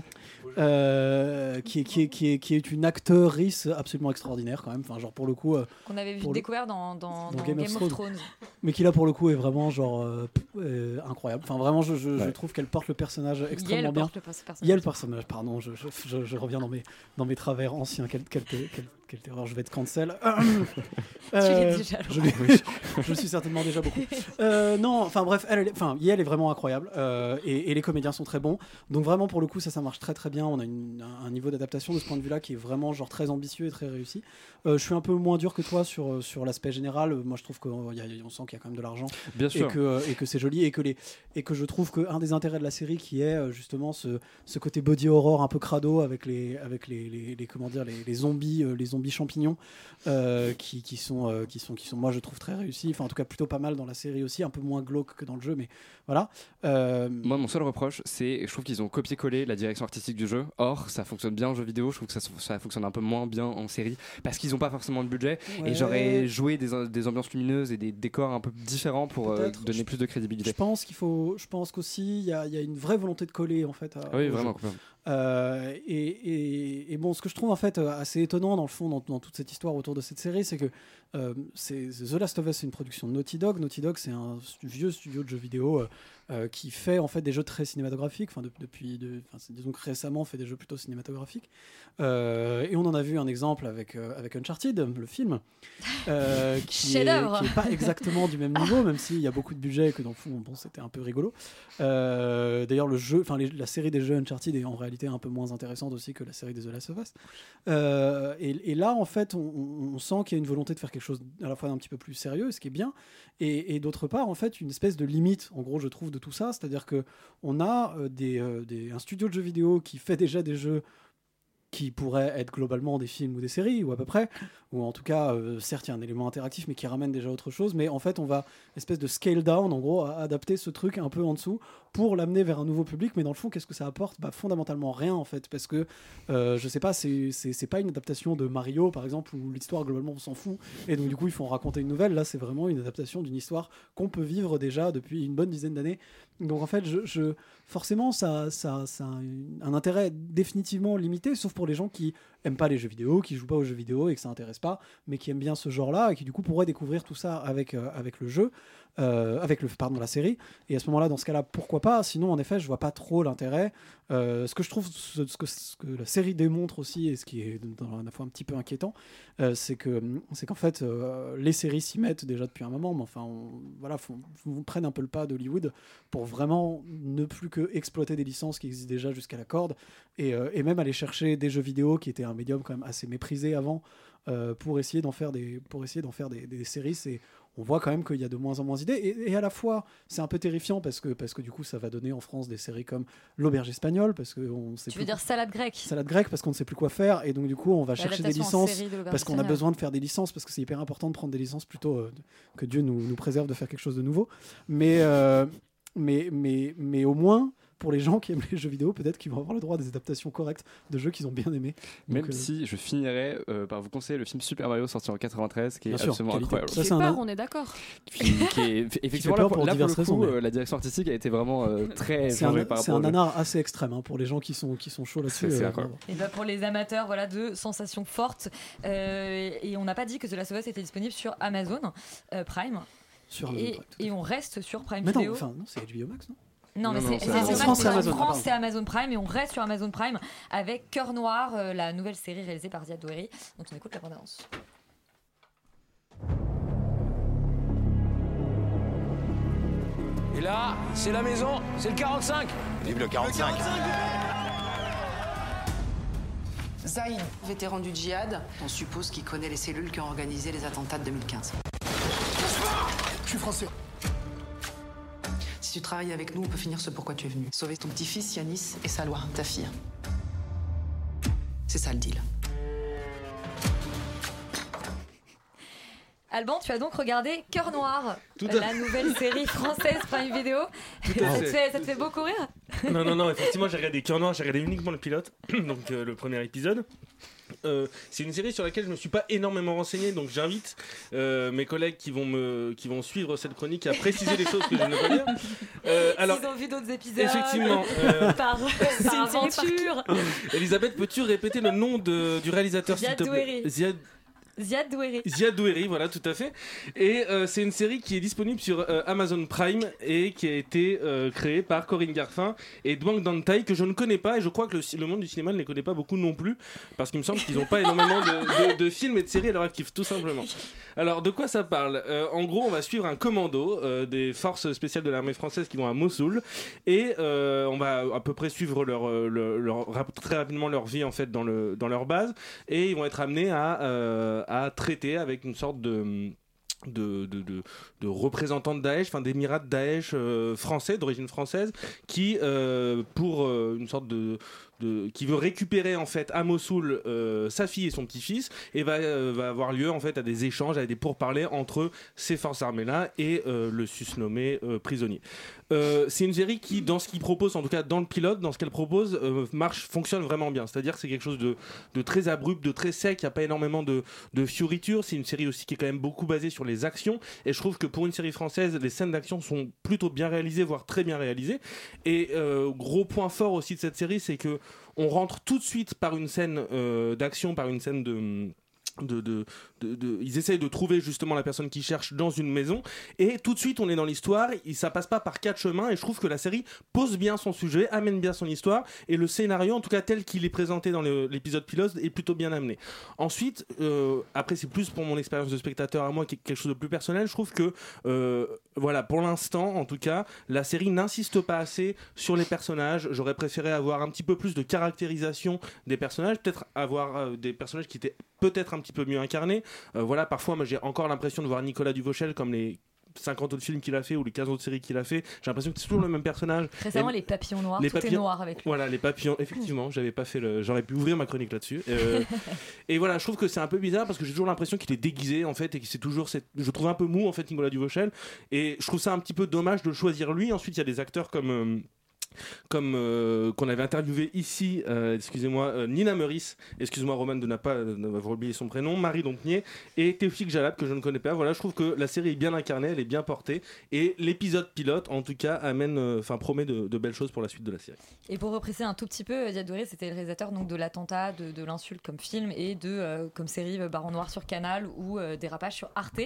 euh, qui, est, qui, est, qui, est, qui est une actrice absolument extraordinaire quand même. Enfin, genre pour le coup. euh, Qu'on avait vu le- découvert dans, dans, dans dans Game of Thrones. Thrones. mais qui là pour le coup est vraiment genre euh, euh, incroyable. Enfin vraiment je, je, je Ouais. trouve qu'elle porte le personnage extrêmement bien. porte le pers- personnage. Yael le personnage, pardon, je, je, je, je reviens dans mes, dans mes travers anciens. Quelle, quelle, quelle, quelle terreur, je vais être cancel. l'es déjà, je, Laurent. l'ai- je le suis certainement déjà beaucoup. Euh, non, enfin bref, elle, enfin Yael est vraiment incroyable euh, et, et les comédiens sont très bons. Donc vraiment pour le coup ça ça marche très très bien. On a une- un, niveau d'adaptation de ce point de vue-là qui est vraiment genre très ambitieux et très réussi. Euh, je suis un peu moins dur que toi sur euh, sur l'aspect général. Moi je trouve qu'on sent qu'il y a quand même de l'argent Bien et sûr. que et que c'est joli et que les et que je trouve que un des intérêts de la série qui est euh, justement ce, ce côté body horror un peu crado avec les avec les, les, les- comment dire les, les zombies euh, les zombies zombies champignons euh, qui, qui sont, euh, qui, sont, qui sont, moi je trouve très réussis. Enfin, en tout cas, plutôt pas mal dans la série aussi, un peu moins glauque que dans le jeu, mais voilà. Euh, Moi, mon seul reproche, c'est je trouve qu'ils ont copié-collé la direction artistique du jeu. Or, ça fonctionne bien en jeu vidéo. Je trouve que ça, ça fonctionne un peu moins bien en série parce qu'ils n'ont pas forcément de budget. Ouais. Et j'aurais joué des, des ambiances lumineuses et des décors un peu différents pour euh, donner plus de crédibilité. Je pense qu'il faut, je pense qu'aussi il y, a- il y a une vraie volonté de coller en fait. à- oui, vraiment. Euh, et, et- et bon, ce que je trouve en fait euh, assez étonnant dans le fond, dans, dans toute cette histoire autour de cette série, c'est que euh, The Last of Us, c'est une production de Naughty Dog. Naughty Dog, c'est un vieux studio de jeux vidéo euh, qui fait en fait des jeux très cinématographiques. Enfin, de- depuis, de, enfin, c'est- disons que récemment, fait des jeux plutôt cinématographiques. Et on en a vu un exemple avec avec Uncharted, le film, qui est, Chef-d'œuvre. qui est pas exactement du même niveau, même s'il y a beaucoup de budget et que dans le fond, bon, c'était un peu rigolo. D'ailleurs, le jeu, enfin la série des jeux Uncharted est en réalité un peu moins intéressante aussi que la série des The Last of Us. Euh, et, là, en fait, on, sent qu'il y a une volonté de faire quelque chose à la fois d'un petit peu plus sérieux, ce qui est bien, et, d'autre part, en fait, une espèce de limite, en gros, je trouve, de tout ça, c'est-à-dire que on a euh, des, euh, des- un studio de jeux vidéo qui fait déjà des jeux qui pourraient être globalement des films ou des séries, ou à peu près, ou en tout cas, certes, il y a un élément interactif, mais qui ramène déjà autre chose, mais en fait, on va, espèce de scale down, en gros, à adapter ce truc un peu en dessous pour l'amener vers un nouveau public, mais dans le fond, qu'est-ce que ça apporte? Bah, Fondamentalement rien, en fait, parce que, euh, je sais pas, c'est pas une adaptation de Mario, par exemple, où l'histoire, globalement, on s'en fout, et donc, du coup, ils font raconter une nouvelle, là, c'est vraiment une adaptation d'une histoire qu'on peut vivre déjà depuis une bonne dizaine d'années, donc, en fait, je, forcément, ça, ça, ça a un- un intérêt définitivement limité, sauf pour les gens qui aiment pas les jeux vidéo, qui jouent pas aux jeux vidéo et que ça intéresse pas, mais qui aiment bien ce genre-là et qui du coup pourraient découvrir tout ça avec, euh, avec le jeu, euh, avec le pardon la série. Et à ce moment-là, dans ce cas-là, pourquoi pas? Sinon, en effet, je vois pas trop l'intérêt. Euh, ce que je trouve, ce, que, ce que la série démontre aussi, et ce qui est dans la fois un petit peu inquiétant, euh, c'est que c'est qu'en fait, les séries s'y mettent déjà depuis un moment, mais enfin, on, voilà, prennent un peu le pas d'Hollywood pour vraiment ne plus que exploiter des licences qui existent déjà jusqu'à la corde, et, et même aller chercher des jeux vidéo qui étaient un médium quand même assez méprisé avant, pour essayer d'en faire des, pour essayer d'en faire des, des séries. C'est on voit quand même qu'il y a de moins en moins d'idées. Et, et à la fois, c'est un peu terrifiant parce que, parce que du coup, ça va donner en France des séries comme L'Auberge espagnole, parce que on sait Tu plus veux dire salade grecque salade grecque parce qu'on ne sait plus quoi faire. Et donc du coup on va chercher des licences de parce qu'on a besoin de faire des licences parce que c'est hyper important de prendre des licences plutôt euh, que Dieu nous, nous préserve de faire quelque chose de nouveau. Mais euh, mais mais mais au moins pour les gens qui aiment les jeux vidéo peut-être qu'ils vont avoir le droit à des adaptations correctes de jeux qu'ils ont bien aimés Même Donc, euh, si je finirais euh, par vous conseiller le film Super Mario sorti en 93 qui est sûr, absolument qualité. incroyable. Ça, Fait peur, on est d'accord. Qui- qui est- effectivement, peur là, pour, là, pour diverses le coup, raisons, mais- euh, la direction artistique a été vraiment euh, très c'est un, par c'est un nanar assez extrême hein, pour les gens qui sont qui sont chauds là-dessus C'est- c'est euh, incroyable. Et bah pour les amateurs voilà, de sensations fortes. Euh, et on n'a pas dit que The Last of Us était disponible sur Amazon euh, Prime. Sur et, Prime, et on reste sur Prime mais non Video. enfin non c'est HBO Max non? Non, mais c'est Amazon. C'est en Amazon, France, pardon. c'est Amazon Prime et on reste sur Amazon Prime avec Cœur Noir, euh, la nouvelle série réalisée par Ziad Doueri. Donc on écoute la bande-annonce. Et là, c'est la maison, c'est le 45. Vive le 45. Zaïd, vétéran du djihad, on suppose qu'il connaît les cellules qui ont organisé les attentats de 2015. Je suis français. Si tu travailles avec nous, on peut finir ce pourquoi tu es venu. Sauver ton petit-fils Yanis et Salwa, ta fille. C'est ça le deal. Alban, tu as donc regardé Cœur Noir, Tout à la nouvelle série française Prime à ça, te fait. fait, ça te fait beaucoup rire? Non, non, non, effectivement, j'ai regardé Cœur Noir, j'ai regardé uniquement le pilote, donc euh, le premier épisode. Euh, c'est une série sur laquelle je me suis pas énormément renseigné, donc j'invite euh, mes collègues qui vont me, qui vont suivre cette chronique à préciser les choses que je ne peux pas dire. Euh, alors, Ils ont vu d'autres épisodes. effectivement, euh, par, aventure. Elisabeth, peux-tu répéter le nom de, du réalisateur s'il Ziad te plaît Doueri. Ziad Doueri. Ziad Doueri, voilà, tout à fait. Et euh, c'est une série qui est disponible sur euh, Amazon Prime et qui a été euh, créée par Corinne Garfin et Duang Dantai, que je ne connais pas et je crois que le, monde du cinéma ne les connaît pas beaucoup non plus, parce qu'il me semble qu'ils n'ont pas énormément de, films et de séries à leur actif, tout simplement. Alors, de quoi ça parle? En gros, on va suivre un commando des forces spéciales de l'armée française qui vont à Mossoul et on va à peu près suivre très rapidement leur vie en fait dans, le, dans leur base et ils vont être amenés à, à traiter avec une sorte de de, de, représentants de Daesh, enfin d'émirats de Daesh euh, français, d'origine française, qui, euh, pour euh, une sorte de, qui veut récupérer en fait à Mossoul euh, sa fille et son petit-fils et va, euh, va avoir lieu en fait à des échanges, à des pourparlers entre ces forces armées là et euh, le susnommé euh, prisonnier. C'est une série qui, dans ce qu'il propose, en tout cas dans le pilote, dans ce qu'elle propose, marche, fonctionne vraiment bien. C'est-à-dire que c'est quelque chose de, de très abrupt, de très sec. Il n'y a pas énormément de, de fioritures. C'est une série aussi qui est quand même beaucoup basée sur les actions. Et je trouve que pour une série française, les scènes d'action sont plutôt bien réalisées, voire très bien réalisées. Et gros point fort aussi de cette série, c'est que on rentre tout de suite par une scène euh, d'action, par une scène de de, de, de- ils essayent de trouver justement la personne qui cherche dans une maison. Et tout de suite on est dans l'histoire. Ça passe pas par quatre chemins. Et je trouve que la série pose bien son sujet amène bien son histoire. Et le scénario en tout cas tel qu'il est présenté dans l'épisode pilote est plutôt bien amené. Ensuite euh, après c'est plus pour mon expérience de spectateur à moi quelque chose de plus personnel. Je trouve que euh, voilà pour l'instant en tout cas la série n'insiste pas assez sur les personnages. J'aurais préféré avoir un petit peu plus de caractérisation des personnages. Peut-être avoir euh, des personnages qui étaient peut-être un petit peu mieux incarnés Euh, voilà parfois moi j'ai encore l'impression de voir Nicolas Duvauchel comme les 50 autres films qu'il a fait ou les 15 autres séries qu'il a fait. J'ai l'impression que c'est toujours le même personnage. Récemment, Et- les papillons noirs, les tout est papillons- noir avec lui. voilà les papillons effectivement j'avais pas fait le j'aurais pu ouvrir ma chronique là-dessus. Euh, et voilà je trouve que c'est un peu bizarre parce que j'ai toujours l'impression qu'il est déguisé en fait et que c'est toujours cette... je trouve un peu mou en fait Nicolas Duvauchel. Et je trouve ça un petit peu dommage de choisir lui. Ensuite il y a des acteurs comme euh, comme euh, qu'on avait interviewé ici, euh, excusez-moi, euh, Nina Meurice, excuse-moi Roman de n'a pas d'avoir oublié son prénom, Marie Dompnier et Théophile Jalab que je ne connais pas. Voilà, je trouve que la série est bien incarnée, elle est bien portée et l'épisode pilote, en tout cas, amène, euh, enfin promet de, belles choses pour la suite de la série. Et pour repréciser un tout petit peu, Diane Doré, c'était le réalisateur donc, de l'attentat, de, de l'insulte comme film et de euh, comme série Baron Noir sur Canal ou Dérapage sur Arte.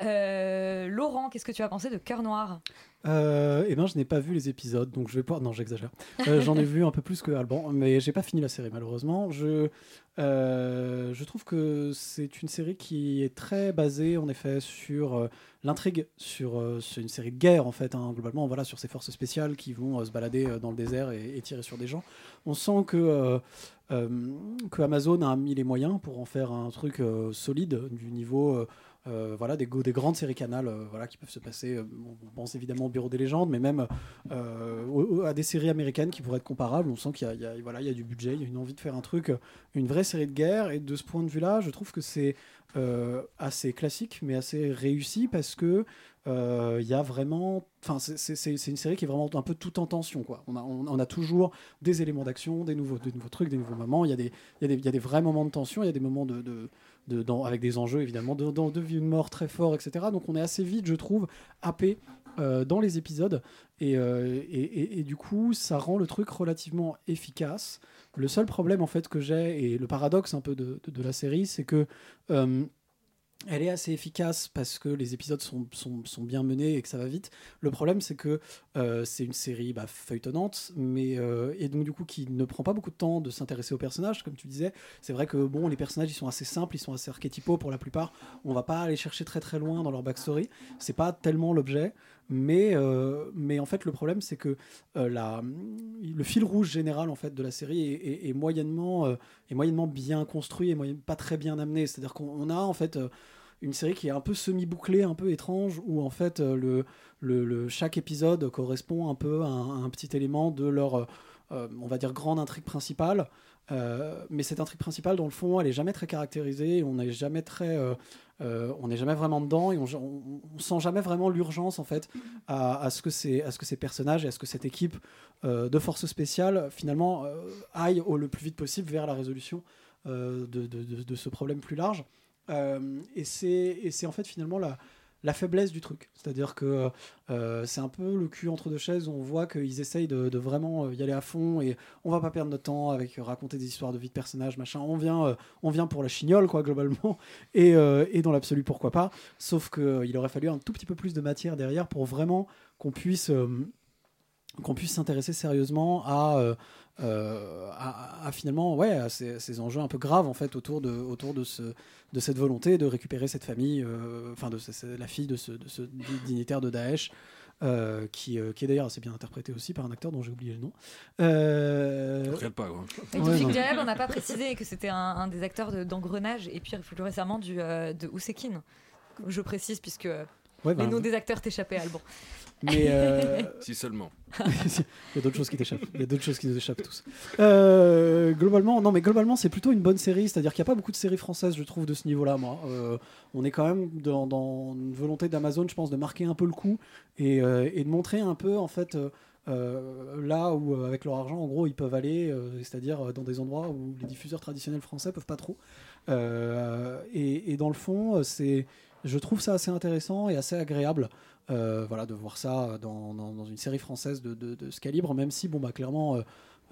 Laurent, qu'est-ce que tu as pensé de Cœur Noir? Euh, eh ben, je n'ai pas vu les épisodes, donc je vais pas. Non, j'exagère. Euh, J'en ai vu un peu plus que Alban, mais j'ai pas fini la série malheureusement. Je, euh, je trouve que c'est une série qui est très basée en effet sur euh, l'intrigue, sur une série de guerre en fait, hein, globalement, voilà, sur ces forces spéciales qui vont se balader dans le désert et, et tirer sur des gens. On sent que que Amazon a mis les moyens pour en faire un truc solide du niveau. Euh, voilà, des, grandes séries canales euh, voilà, qui peuvent se passer. euh, on pense évidemment au Bureau des légendes, mais même à des séries américaines qui pourraient être comparables. On sent qu'il y, voilà, il y a du budget, il y a une envie de faire un truc, une vraie série de guerre. Et de ce point de vue-là, je trouve que c'est assez classique, mais assez réussi parce que il y a vraiment. Enfin, c'est- une série qui est vraiment un peu tout en tension. Quoi. On, a, on, a toujours des éléments d'action, des nouveaux, des nouveaux trucs, des nouveaux moments. Il y, a des- il y, y a des vrais moments de tension, il y a des moments de, dans- avec des enjeux évidemment de, de, de mort très forts, etc. Donc on est assez vite, je trouve, happé euh, dans les épisodes. Et, euh, et, et- du coup, ça rend le truc relativement efficace. Le seul problème en fait que j'ai, et le paradoxe un peu de la série, c'est que euh, elle est assez efficace parce que les épisodes sont, sont, bien menés et que ça va vite. Le problème, c'est que euh, c'est une série bah, feuilletonnante, mais euh, et donc du coup qui ne prend pas beaucoup de temps de s'intéresser aux personnages, comme tu disais. C'est vrai que bon, les personnages ils sont assez simples, ils sont assez archétypaux pour la plupart. On va pas aller chercher très très loin dans leur backstory. C'est pas tellement l'objet. Mais, euh, mais en fait, le problème, c'est que euh, la, le fil rouge général en fait, de la série est, moyennement, euh, est moyennement bien construit et moyen- pas très bien amené. C'est-à-dire qu'on on a en fait une série qui est un peu semi-bouclée, un peu étrange, où en fait le, le, chaque épisode correspond un peu à un, petit élément de leur, on va dire, grande intrigue principale. Mais cette intrigue principale, dans le fond, elle est jamais très caractérisée. On n'est jamais très, euh, on n'est jamais vraiment dedans et on, on, sent jamais vraiment l'urgence en fait à, ce que ces, à ce que ces personnages et à ce que cette équipe euh, de forces spéciales finalement euh, aille au le plus vite possible vers la résolution de, de- ce problème plus large. Et c'est en fait finalement la, la faiblesse du truc. C'est-à-dire que euh, c'est un peu le cul entre deux chaises on voit qu'ils essayent de, vraiment euh, y aller à fond et on va pas perdre notre temps avec euh, raconter des histoires de vie de personnages, machin. On vient, euh, on vient pour la chignole, quoi, globalement. Et, euh, et dans l'absolu, pourquoi pas. Sauf qu'il aurait fallu un tout petit peu plus de matière derrière pour vraiment qu'on puisse. Qu'on puisse s'intéresser sérieusement à, euh, euh, à, à finalement ouais à ces, ces enjeux un peu graves en fait autour de autour de ce de cette volonté de récupérer cette famille euh, enfin de ce- la fille de ce, de ce dignitaire de Daesh euh, qui, euh, qui est d'ailleurs assez bien interprété aussi par un acteur dont j'ai oublié le nom. Euh... Regarde pas, quoi. Et Ouais, non. On n'a pas précisé que c'était un, un des acteurs de- d'Engrenage et puis plus récemment du, euh, de Ousekine. Je précise puisque Ouais, les bah, noms des acteurs t'échappaient, Alban. Mais euh, Si seulement. il y a d'autres choses qui t'échappent. Il y a d'autres choses qui nous échappent tous. Euh, globalement, non, mais globalement, c'est plutôt une bonne série. C'est-à-dire qu'il n'y a pas beaucoup de séries françaises, je trouve, de ce niveau-là. Moi, Euh, on est quand même dans, dans une volonté d'Amazon, je pense, de marquer un peu le coup et, et de montrer un peu, en fait. là où avec leur argent en gros ils peuvent aller c'est-à-dire dans des endroits où les diffuseurs traditionnels français peuvent pas trop et, et dans le fond c'est je trouve ça assez intéressant et assez agréable voilà de voir ça dans, dans- une série française de, de- ce calibre même si bon bah clairement euh,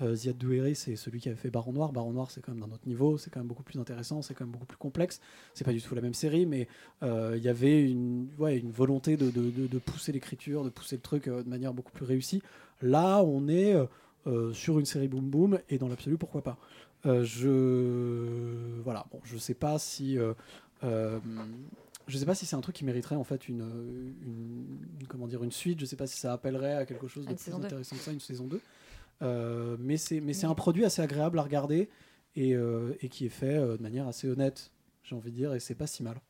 euh, Ziad Douéry, c'est celui qui avait fait Baron Noir. Baron Noir, c'est quand même d'un autre niveau, c'est quand même beaucoup plus intéressant, c'est quand même beaucoup plus complexe. C'est pas du tout la même série, mais euh, il y avait une, ouais, une volonté de, de- de- pousser l'écriture, de pousser le truc euh, de manière beaucoup plus réussie. Là, on est euh, euh, sur une série Boom Boom, et dans l'absolu, pourquoi pas. Euh, je. Voilà, bon, je sais pas si. Euh, euh, je sais pas si c'est un truc qui mériterait en fait une, une, une- comment dire une suite. Je sais pas si ça appellerait à quelque chose de Une plus intéressant que ça, une saison 2. Euh, mais c'est mais c'est un produit assez agréable à regarder et, euh, et qui est fait euh, de manière assez honnête, j'ai envie de dire, et c'est pas si mal.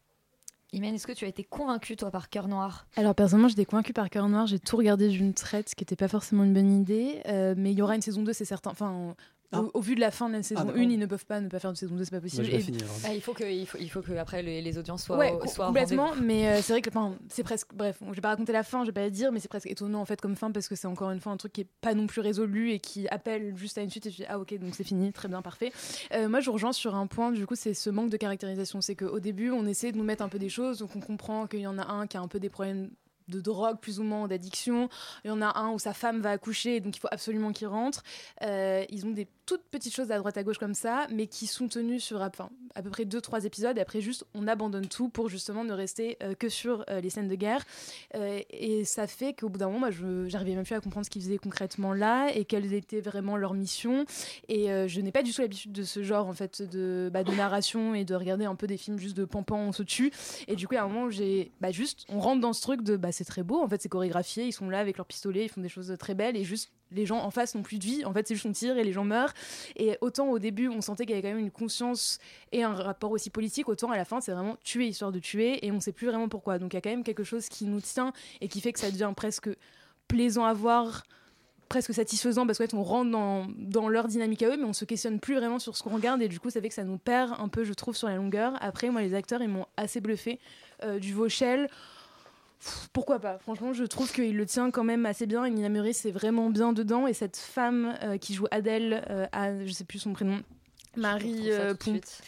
Imen, est-ce que tu as été convaincu, toi, par Cœur Noir? Alors personnellement, j'étais convaincue par Cœur Noir. J'ai tout regardé d'une traite, ce qui n'était pas forcément une bonne idée. Euh, mais il y aura une saison 2, c'est certain. Enfin, au, au vu de la fin de la saison d'accord. 1, ils ne peuvent pas ne pas faire de saison 2, c'est pas possible. Et- Ah, il faut que, il faut, il faut que après les, les audiences soient, Ouais, au- soient complètement. Mais euh, c'est vrai que enfin, c'est presque. Bref, je vais pas raconter la fin, je vais pas la dire, mais c'est presque étonnant en fait comme fin parce que c'est encore une fois un truc qui est pas non plus résolu et qui appelle juste à une suite. Et je dis ah ok donc c'est fini, très bien, parfait. Euh, moi je vous rejoins sur un point. Du coup c'est ce manque de caractérisation. C'est qu'au début on essaie de nous mettre un peu des choses, donc on comprend qu'il y en a un qui a un peu des problèmes de drogue plus ou moins d'addiction. Il y en a un où sa femme va accoucher donc il faut absolument qu'il rentre. Euh, ils ont des toutes petites choses à droite à gauche comme ça mais qui sont tenues sur à peu près 2-3 épisodes et après juste on abandonne tout pour justement ne rester euh, que sur euh, les scènes de guerre. Euh, et ça fait qu'au bout d'un moment j'arrivais même plus à comprendre ce qu'ils faisaient concrètement là et quelles étaient vraiment leurs missions. Et je n'ai pas du tout l'habitude de ce genre en fait de, bah, de narration et de regarder un peu des films juste de pampan on se tue et du coup à un moment j'ai bah, juste on rentre dans ce truc de bah, c'est très beau en fait c'est chorégraphié ils sont là avec leurs pistolets ils font des choses très belles et juste les gens en face n'ont plus de vie. En fait c'est juste on tire et les gens meurent. Et autant au début on sentait qu'il y avait quand même une conscience et un rapport aussi politique autant à la fin c'est vraiment tuer histoire de tuer et on sait plus vraiment pourquoi. Donc il y a quand même quelque chose qui nous tient et qui fait que ça devient presque plaisant à voir presque satisfaisant parce qu'en fait on rentre dans, leur dynamique à eux mais on se questionne plus vraiment sur ce qu'on regarde et du coup ça fait que ça nous perd un peu je trouve sur la longueur. Après moi les acteurs ils m'ont assez bluffé Euh, du Vauchel pourquoi pas Franchement, je trouve qu'il le tient quand même assez bien. Et Nina Murray, c'est vraiment bien dedans. Et cette femme euh, qui joue Adèle, euh, à- je sais plus son prénom. Marie euh,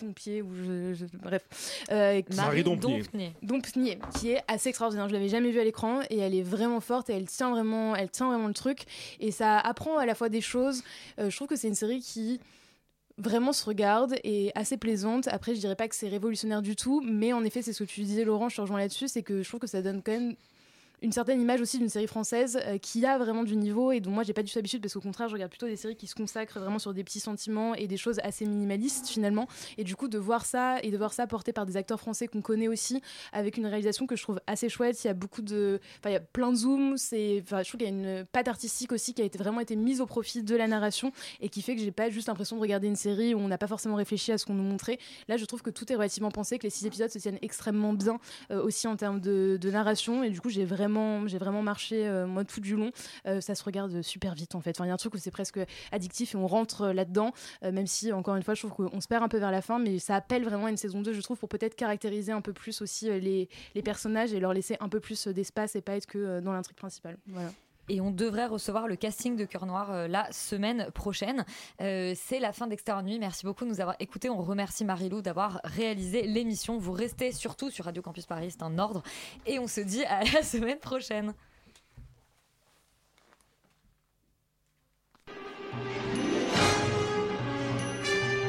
Pompier ou je, je- bref Euh, qui- Marie Dompnier. Dompnier. Dompnier, qui est assez extraordinaire. Je l'avais jamais vue à l'écran et elle est vraiment forte et elle tient vraiment, elle tient vraiment le truc et ça apprend à la fois des choses. Euh, je trouve que c'est une série qui vraiment se regarde et assez plaisante. Après, je dirais pas que c'est révolutionnaire du tout, mais en effet, c'est ce que tu disais, Laurent, je te rejoins là-dessus, c'est que je trouve que ça donne quand même une certaine image aussi d'une série française euh, qui a vraiment du niveau et dont moi j'ai pas du tout l'habitude parce qu'au contraire je regarde plutôt des séries qui se consacrent vraiment sur des petits sentiments et des choses assez minimalistes finalement. Et du coup de voir ça et de voir ça porté par des acteurs français qu'on connaît aussi avec une réalisation que je trouve assez chouette il y a beaucoup de enfin il y a plein de zooms c'est enfin je trouve qu'il y a une patte artistique aussi qui a été vraiment été mise au profit de la narration et qui fait que j'ai pas juste l'impression de regarder une série où on n'a pas forcément réfléchi à ce qu'on nous montrait. Là je trouve que tout est relativement pensé que les six épisodes se tiennent extrêmement bien euh, aussi en termes de, de narration et du coup j'ai vraiment j'ai vraiment marché euh, moi tout du long. Euh, ça se regarde super vite en fait. Il y a un truc où c'est presque addictif et on rentre euh, là-dedans même si encore une fois je trouve qu'on se perd un peu vers la fin mais ça appelle vraiment à une saison 2 je trouve pour peut-être caractériser un peu plus aussi les, les personnages et leur laisser un peu plus d'espace et pas être que dans l'intrigue principale. Voilà et on devrait recevoir le casting de Cœur Noir euh, la semaine prochaine. Euh, c'est la fin d'Extérieur Nuit. Merci beaucoup de nous avoir écoutés. On remercie Marilou d'avoir réalisé l'émission. Vous restez surtout sur Radio Campus Paris, c'est un ordre. Et on se dit à la semaine prochaine.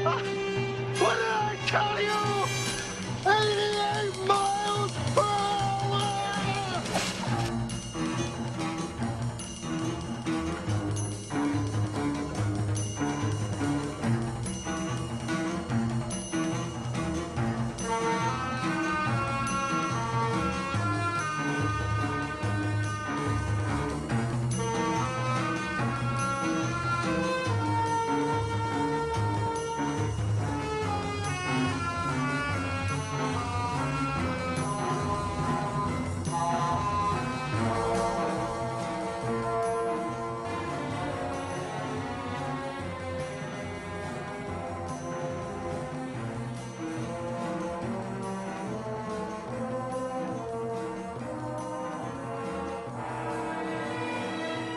Ah,